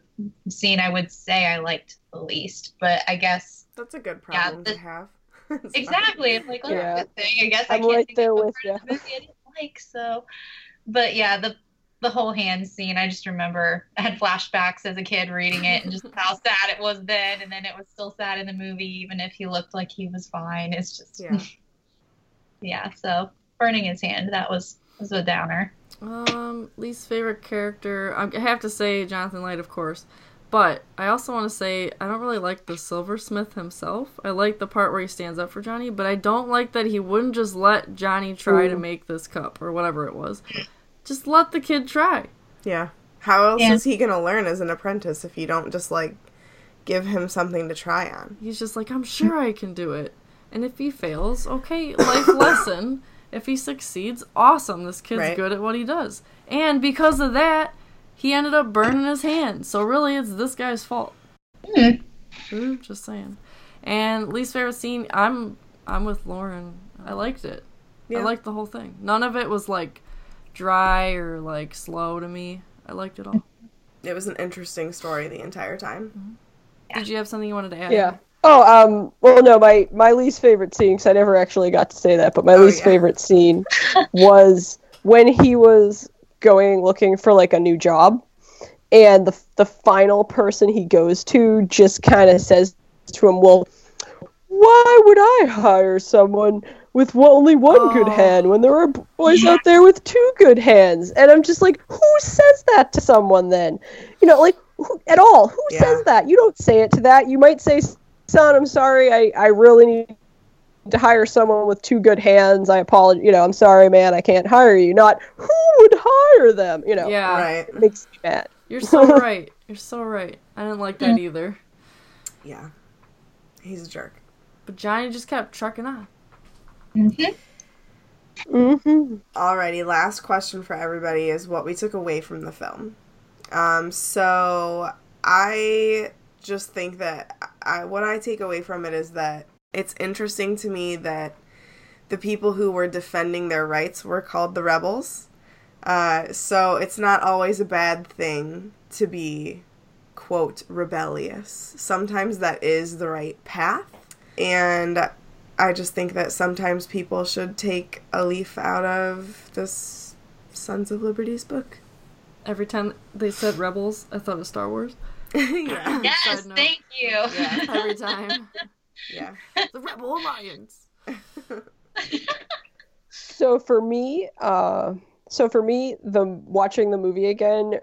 S5: scene i would say i liked the least but i guess
S1: That's a good
S5: Yeah,
S1: problem
S5: the-
S1: to have. It's fine.
S5: exactly it's like oh,
S4: Yeah.
S5: good thing i guess i
S4: I'm
S5: can't
S4: right
S5: think
S4: there
S5: of a
S4: with
S5: part of the movie i didn't like so but yeah the the whole hand scene. I just remember I had flashbacks as a kid reading it and just how sad it was then, and then it was still sad in the movie, even if he looked like he was fine. It's just
S1: Yeah.
S5: yeah. So burning his hand that was was a downer.
S2: Um, least favorite character. I have to say Jonathan Lyte, of course. But I also want to say I don't really like the silversmith himself. I like the part where he stands up for Johnny, but I don't like that he wouldn't just let Johnny try to make this cup or whatever it was. Just let the kid try.
S1: Yeah. How else
S5: Yeah.
S1: is he gonna learn as an apprentice if you don't just like give him something to try on?
S2: He's just like, I'm sure I can do it. And if he fails, okay, life lesson. If he succeeds, awesome. This kid's
S1: Right.
S2: good at what he does. And because of that, he ended up burning his hand. So really, it's this guy's fault.
S5: Hmm.
S2: Mm, just saying. And least favorite scene, I'm I'm with Lauren. I liked it.
S1: Yeah.
S2: I liked the whole thing. None of it was like dry or like slow to me. I liked it all.
S1: It was an interesting story the entire time.
S2: Did you have something you wanted to add?
S4: Yeah. Oh, um, well, no, my, my least favorite scene, because I never actually got to say that, but my
S1: Oh,
S4: least
S1: yeah.
S4: favorite scene was when he was going looking for like a new job, and the the final person he goes to just kind of says to him, "Well, why would I hire someone with only one good
S2: Oh.
S4: hand when there are boys out there with two good hands?" And I'm just like, who says that to someone then? You know, like who, at all? Who
S1: Yeah.
S4: says that? You don't say it to that. You might say, "Son, I'm sorry. I I really need." To hire someone with two good hands, I apologize. You know, I'm sorry, man. I can't hire you. Not who would hire them. You know,
S2: Yeah.
S1: Right.
S4: it makes me mad.
S2: You're so right. You're so right. I didn't like that either.
S1: Yeah. He's a jerk.
S2: But Johnny just kept trucking on.
S5: Mhm.
S4: Mm-hmm.
S1: Alrighty, last question for everybody is what we took away from the film. Um, so I just think that I, what I take away from it is that it's interesting to me that the people who were defending their rights were called the rebels. Uh, so it's not always a bad thing to be, quote, rebellious. Sometimes that is the right path. And I just think that sometimes people should take a leaf out of this Sons of Liberty's book.
S2: Every time they said rebels, I thought of Star Wars.
S1: yeah.
S5: Yes,
S2: Side
S5: thank you.
S1: Yeah.
S2: Every time.
S1: Yeah.
S2: the Rebel Alliance.
S4: So for me, uh, so for me, the watching the movie again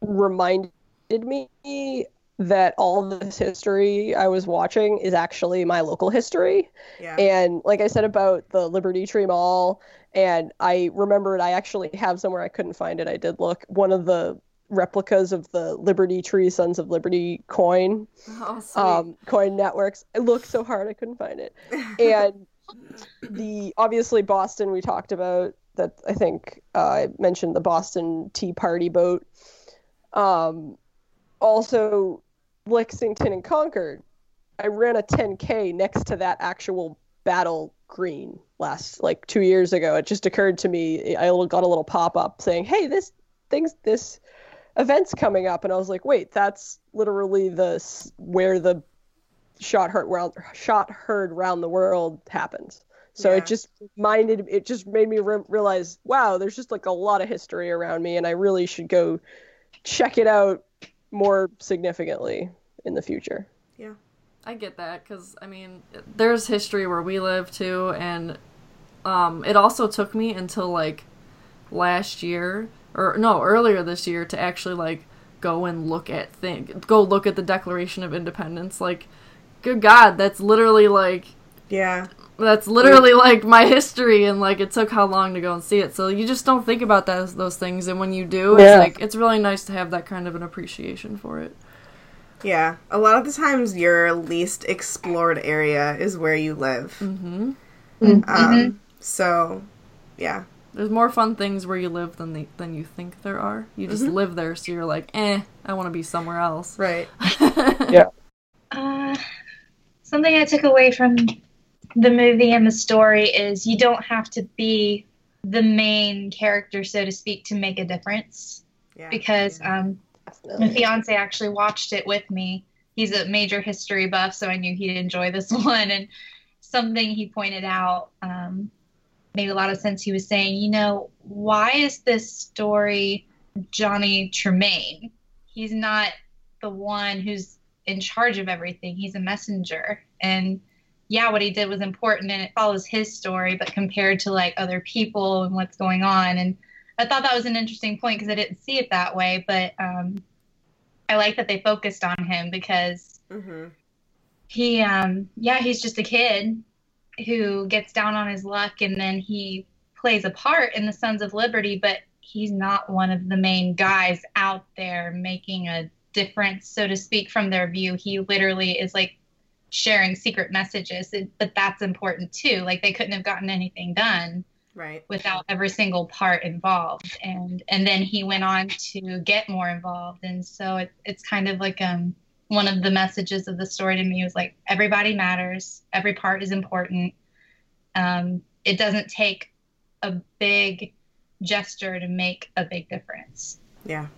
S4: reminded me that all this history I was watching is actually my local history.
S1: Yeah.
S4: And like I said about the Liberty Tree Mall, and I remembered I actually have somewhere I couldn't find it. I did look one of the replicas of the Liberty Tree Sons of Liberty coin
S2: Oh,
S4: um, coin networks. I looked so hard I couldn't find it. And the obviously Boston we talked about that I think uh, I mentioned the Boston Tea Party boat. Um, also Lexington and Concord. I ran a 10k next to that actual battle green last like two years ago. It just occurred to me. I got a little pop up saying, "Hey, this things this event's coming up," and I was like, "Wait, that's literally the where the shot heard round shot heard round the world happens." So
S1: Yeah.
S4: it just minded it just made me re- realize, wow, there's just like a lot of history around me, and I really should go check it out more significantly in the future. Yeah.
S2: I get that because I mean, there's history where we live too, and um, it also took me until like last year or no earlier this year to actually like go and look at thing go look at the Declaration of Independence. Like, good God, that's literally like
S1: yeah.
S2: That's literally like my history, and like it took how long to go and see it. So you just don't think about those those things, and when you do,
S4: Yeah.
S2: it's like it's really nice to have that kind of an appreciation for it.
S1: Yeah. A lot of the times your least explored area is where you live.
S2: hmm
S1: Um, so, yeah.
S2: There's more fun things where you live than the, than you think there are. You just live there, so you're like, eh, I want to be somewhere else.
S1: Right.
S5: Uh, something I took away from the movie and the story is you don't have to be the main character, so to speak, to make a difference.
S1: Yeah.
S5: Because um, my fiance actually watched it with me. He's a major history buff, so I knew he'd enjoy this one. And something he pointed out um, made a lot of sense. He was saying, you know, why is this story Johnny Tremain. He's not the one who's in charge of everything. He's a messenger. And yeah, what he did was important and it follows his story, but compared to like other people and what's going on. And I thought that was an interesting point because I didn't see it that way, but um, I like that they focused on him because
S1: Mm-hmm.
S5: he, um, yeah, he's just a kid who gets down on his luck and then he plays a part in the Sons of Liberty, but he's not one of the main guys out there making a difference, so to speak, from their view. He literally is like sharing secret messages, but that's important too. Like they couldn't have gotten anything done
S1: Right.
S5: without every single part involved and and then he went on to get more involved and so it, it's kind of like um one of the messages of the story to me was like everybody matters every part is important um it doesn't take a big gesture to make a big difference
S1: Yeah.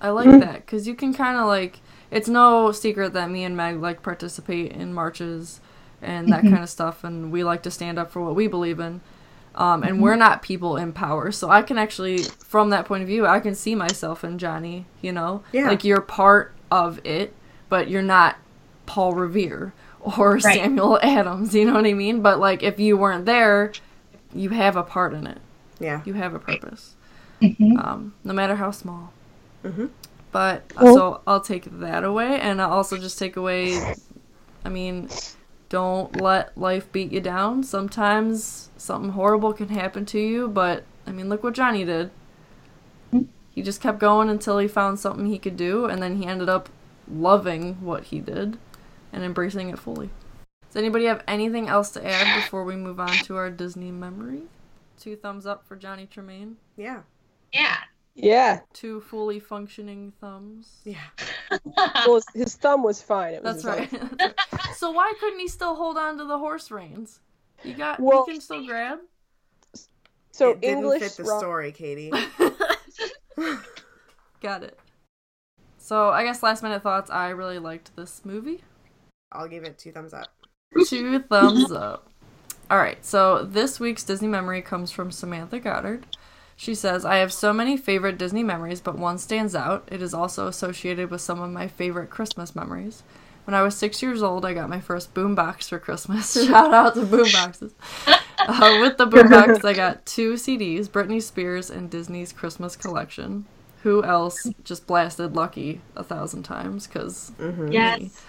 S2: I like that because you can kind of like it's no secret that me and Meg like participate in marches and that kind of stuff, and we like to stand up for what we believe in. Um, and we're not people in power, so I can actually, from that point of view, I can see myself in Johnny. You know,
S1: Yeah.
S2: like you're part of it, but you're not Paul Revere or
S5: Right.
S2: Samuel Adams. You know what I mean? But like, if you weren't there, you have a part in it.
S1: Yeah.
S2: You have a purpose,
S5: Mhm.
S2: um, no matter how small.
S1: Mhm.
S2: But
S4: Well-
S2: so I'll take that away, and I'll also just take away. I mean, don't let life beat you down. Sometimes something horrible can happen to you, but I mean, look what Johnny did. He just kept going until he found something he could do, and then he ended up loving what he did and embracing it fully. Does anybody have anything else to add before we move on to our Disney memory? Two thumbs up for Johnny Tremain.
S1: Yeah.
S5: yeah
S4: Yeah.
S2: Two fully functioning thumbs.
S1: Yeah.
S4: Well, his, his thumb was fine. It was
S2: That's
S4: his
S2: right. so why couldn't he still hold on to the horse reins? You got
S4: Well-
S2: he can still grab.
S4: So
S1: it didn't
S4: English.
S1: fit the
S4: Ro-
S1: story, Katie.
S2: got it. So I guess last minute thoughts. I really liked this movie.
S1: I'll give it two thumbs up.
S2: Two thumbs up. All right. So this week's Disney memory comes from Samantha Goddard. She says, I have so many favorite Disney memories, but one stands out. It is also associated with some of my favorite Christmas memories. When I was six years old, I got my first boombox for Christmas. Shout out to boomboxes. Uh, with the boombox, I got two CDs Britney Spears and Disney's Christmas Collection. Who else just blasted Lucky a thousand times? Because
S5: yes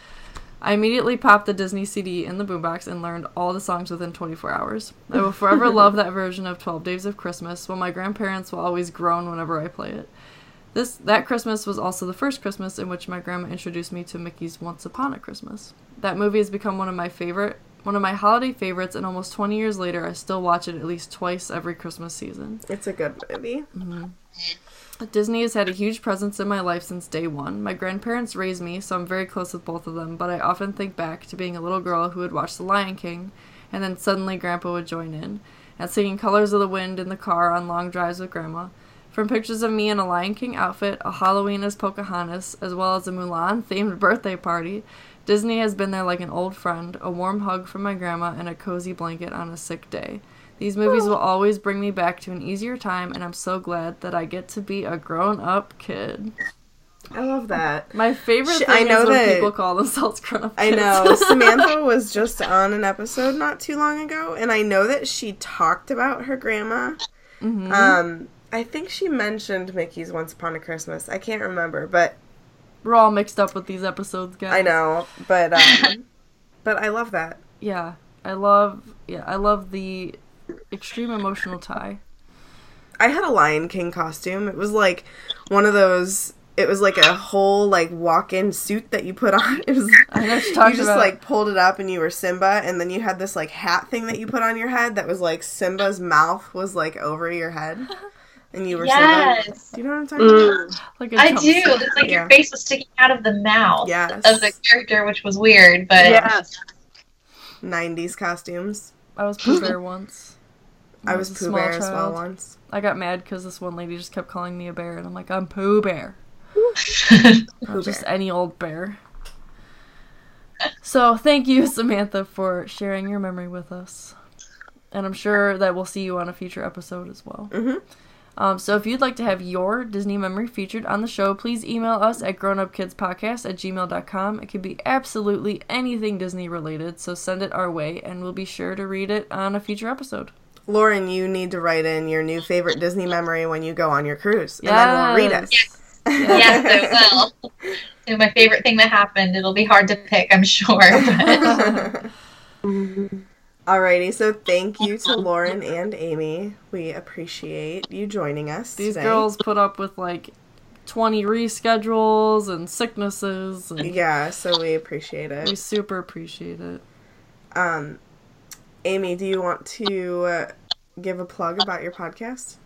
S2: I immediately popped the Disney CD in the boombox and learned all the songs within 24 hours. I will forever love that version of 12 Days of Christmas, while my grandparents will always groan whenever I play it. This that Christmas was also the first Christmas in which my grandma introduced me to Mickey's Once Upon a Christmas. That movie has become one of my favorite one of my holiday favorites and almost 20 years later I still watch it at least twice every Christmas season.
S1: It's a good movie. Mm-hmm.
S2: Disney has had a huge presence in my life since day one. My grandparents raised me, so I'm very close with both of them, but I often think back to being a little girl who would watch The Lion King, and then suddenly Grandpa would join in, and singing Colors of the Wind in the car on long drives with Grandma. From pictures of me in a Lion King outfit, a Halloween as Pocahontas, as well as a Mulan themed birthday party, Disney has been there like an old friend, a warm hug from my grandma, and a cozy blanket on a sick day. These movies will always bring me back to an easier time, and I'm so glad that I get to be a grown up kid.
S1: I love that.
S2: My favorite
S1: Sh-
S2: thing
S1: I know that-
S2: people call themselves grown up
S1: I know. Samantha was just on an episode not too long ago, and I know that she talked about her grandma.
S2: Mhm.
S1: Um, I think she mentioned Mickey's Once Upon a Christmas. I can't remember, but
S2: We're all mixed up with these episodes, guys.
S1: I know. But um, but I love that.
S2: Yeah, I love. Yeah, I love the extreme emotional tie.
S1: I had a Lion King costume. It was like one of those. It was like a whole like walk-in suit that you put on. It was.
S2: I know you're
S1: you just
S2: about.
S1: like pulled it up and you were Simba, and then you had this like hat thing that you put on your head that was like Simba's mouth was like over your head, and you were Simba.
S5: yes
S1: Do you know what I'm talking about?
S4: Mm.
S2: like a
S5: I do.
S2: jumpsuit.
S5: It's like
S1: Yeah.
S5: your face was sticking out of the mouth
S1: Yes.
S5: of the character, which was weird. But
S4: Yes.
S1: 90s costumes.
S2: I was Pooh Bear once.
S1: I
S2: When
S1: was
S2: a
S1: Pooh
S2: small
S1: Bear as well
S2: child.
S1: once.
S2: I got mad because this one lady just kept calling me a bear, and I'm like, I'm Pooh Bear.
S1: Pooh
S2: just
S1: Bear.
S2: any old bear. So thank you, Samantha, for sharing your memory with us. And I'm sure that we'll see you on a future episode as well.
S1: Mhm.
S2: Um, so if you'd like to have your Disney memory featured on the show, please email us at grownupkidspodcast at gmail.com. It could be absolutely anything Disney related, so send it our way and we'll be sure to read it on a future episode.
S1: Lauren, you need to write in your new favorite Disney memory when you go on your cruise, and then we'll read it.
S5: yes, I will. And my favorite thing that happened. It'll be hard to pick, I'm sure. But
S1: Alrighty, so thank you to Lauren and Amy. We appreciate you joining us.
S2: These
S1: today.
S2: girls put up with like 20 reschedules and sicknesses, and
S1: Yeah, so we appreciate it.
S2: we super appreciate it.
S1: Um, Amy, do you want to uh, give a plug about your podcast?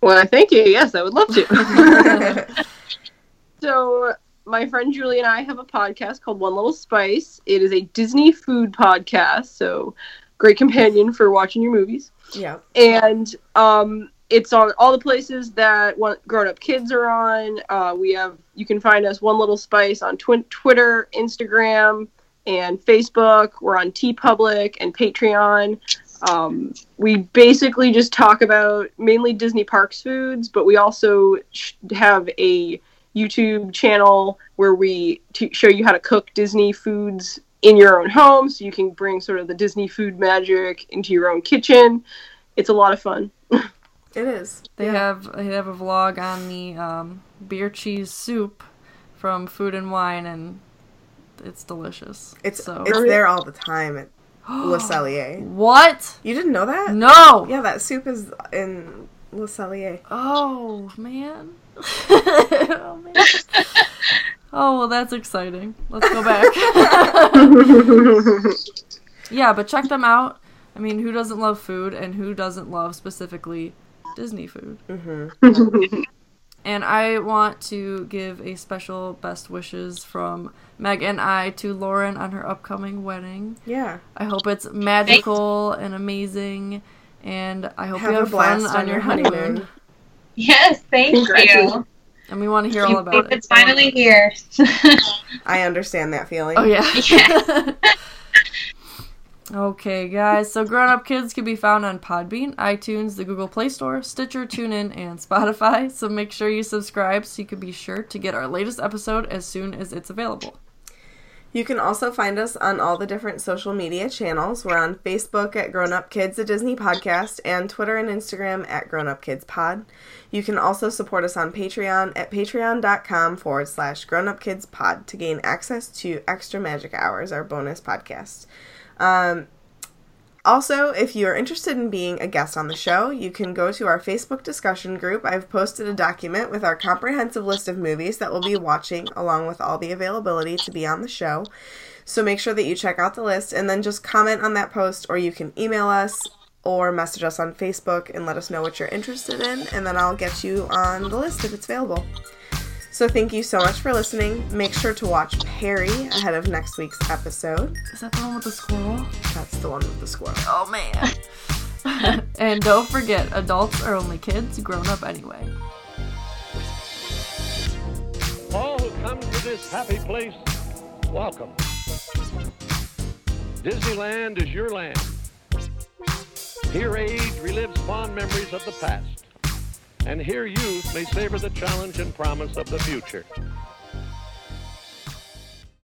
S4: Well, thank you. Yes, I would love to. so, my friend Julie and I have a podcast called One Little Spice. It is a Disney food podcast, so great companion for watching your movies.
S1: Yeah.
S4: And um, it's on all the places that one, grown-up kids are on. Uh, we have you can find us One Little Spice on twi- Twitter, Instagram, and Facebook. We're on TeePublic and Patreon. Um, we basically just talk about mainly Disney Parks foods, but we also sh- have a YouTube channel where we t- show you how to cook Disney foods in your own home, so you can bring sort of the Disney food magic into your own kitchen. It's a lot of fun.
S1: It is.
S2: They
S1: Yeah.
S2: have they have a vlog on the um, beer cheese soup from Food and Wine, and it's delicious.
S1: It's
S2: so
S1: it's there all the time at Le Cellier.
S2: what?
S1: You didn't know that?
S2: No.
S1: Yeah, that soup is in Le Cellier.
S2: Oh man. oh man. Oh well, that's exciting. Let's go back. yeah, but check them out. I mean, who doesn't love food, and who doesn't love specifically Disney food?
S1: Mm-hmm.
S2: And I want to give a special best wishes from Meg and I to Lauren on her upcoming wedding.
S1: Yeah.
S2: I hope it's magical and amazing, and I hope
S1: Have
S2: you
S1: a
S2: have fun
S1: blast
S2: on, your honeymoon.
S5: yes, thank you.
S2: And we want to hear all about it.
S5: It's finally here.
S1: I understand that feeling.
S2: Oh yeah.
S5: Yes.
S2: Okay, guys. So Grown Up Kids can be found on Podbean, iTunes, the Google Play Store, Stitcher, TuneIn, and Spotify. So make sure you subscribe so you can be sure to get our latest episode as soon as it's available.
S1: You can also find us on all the different social media channels. We're on Facebook at Grown Up Kids, a Disney podcast, and Twitter and Instagram at Grown Up Kids Pod. You can also support us on Patreon at patreon.com forward slash Grown Up Kids Pod to gain access to Extra Magic Hours, our bonus podcast. Um, also, if you are interested in being a guest on the show, you can go to our Facebook discussion group. I've posted a document with our comprehensive list of movies that we'll be watching, along with all the availability to be on the show. So make sure that you check out the list and then just comment on that post, or you can email us or message us on Facebook and let us know what you're interested in, and then I'll get you on the list if it's available. So thank you so much for listening. Make sure to watch Perri ahead of next week's episode.
S2: Is that the one with the squirrel?
S1: That's the one with the squirrel.
S2: Oh man. and don't forget, adults are only kids grown up anyway.
S6: All who come to this happy place, welcome. Disneyland is your land. Here age relives fond memories of the past. And here youth may savor the challenge and promise of the future.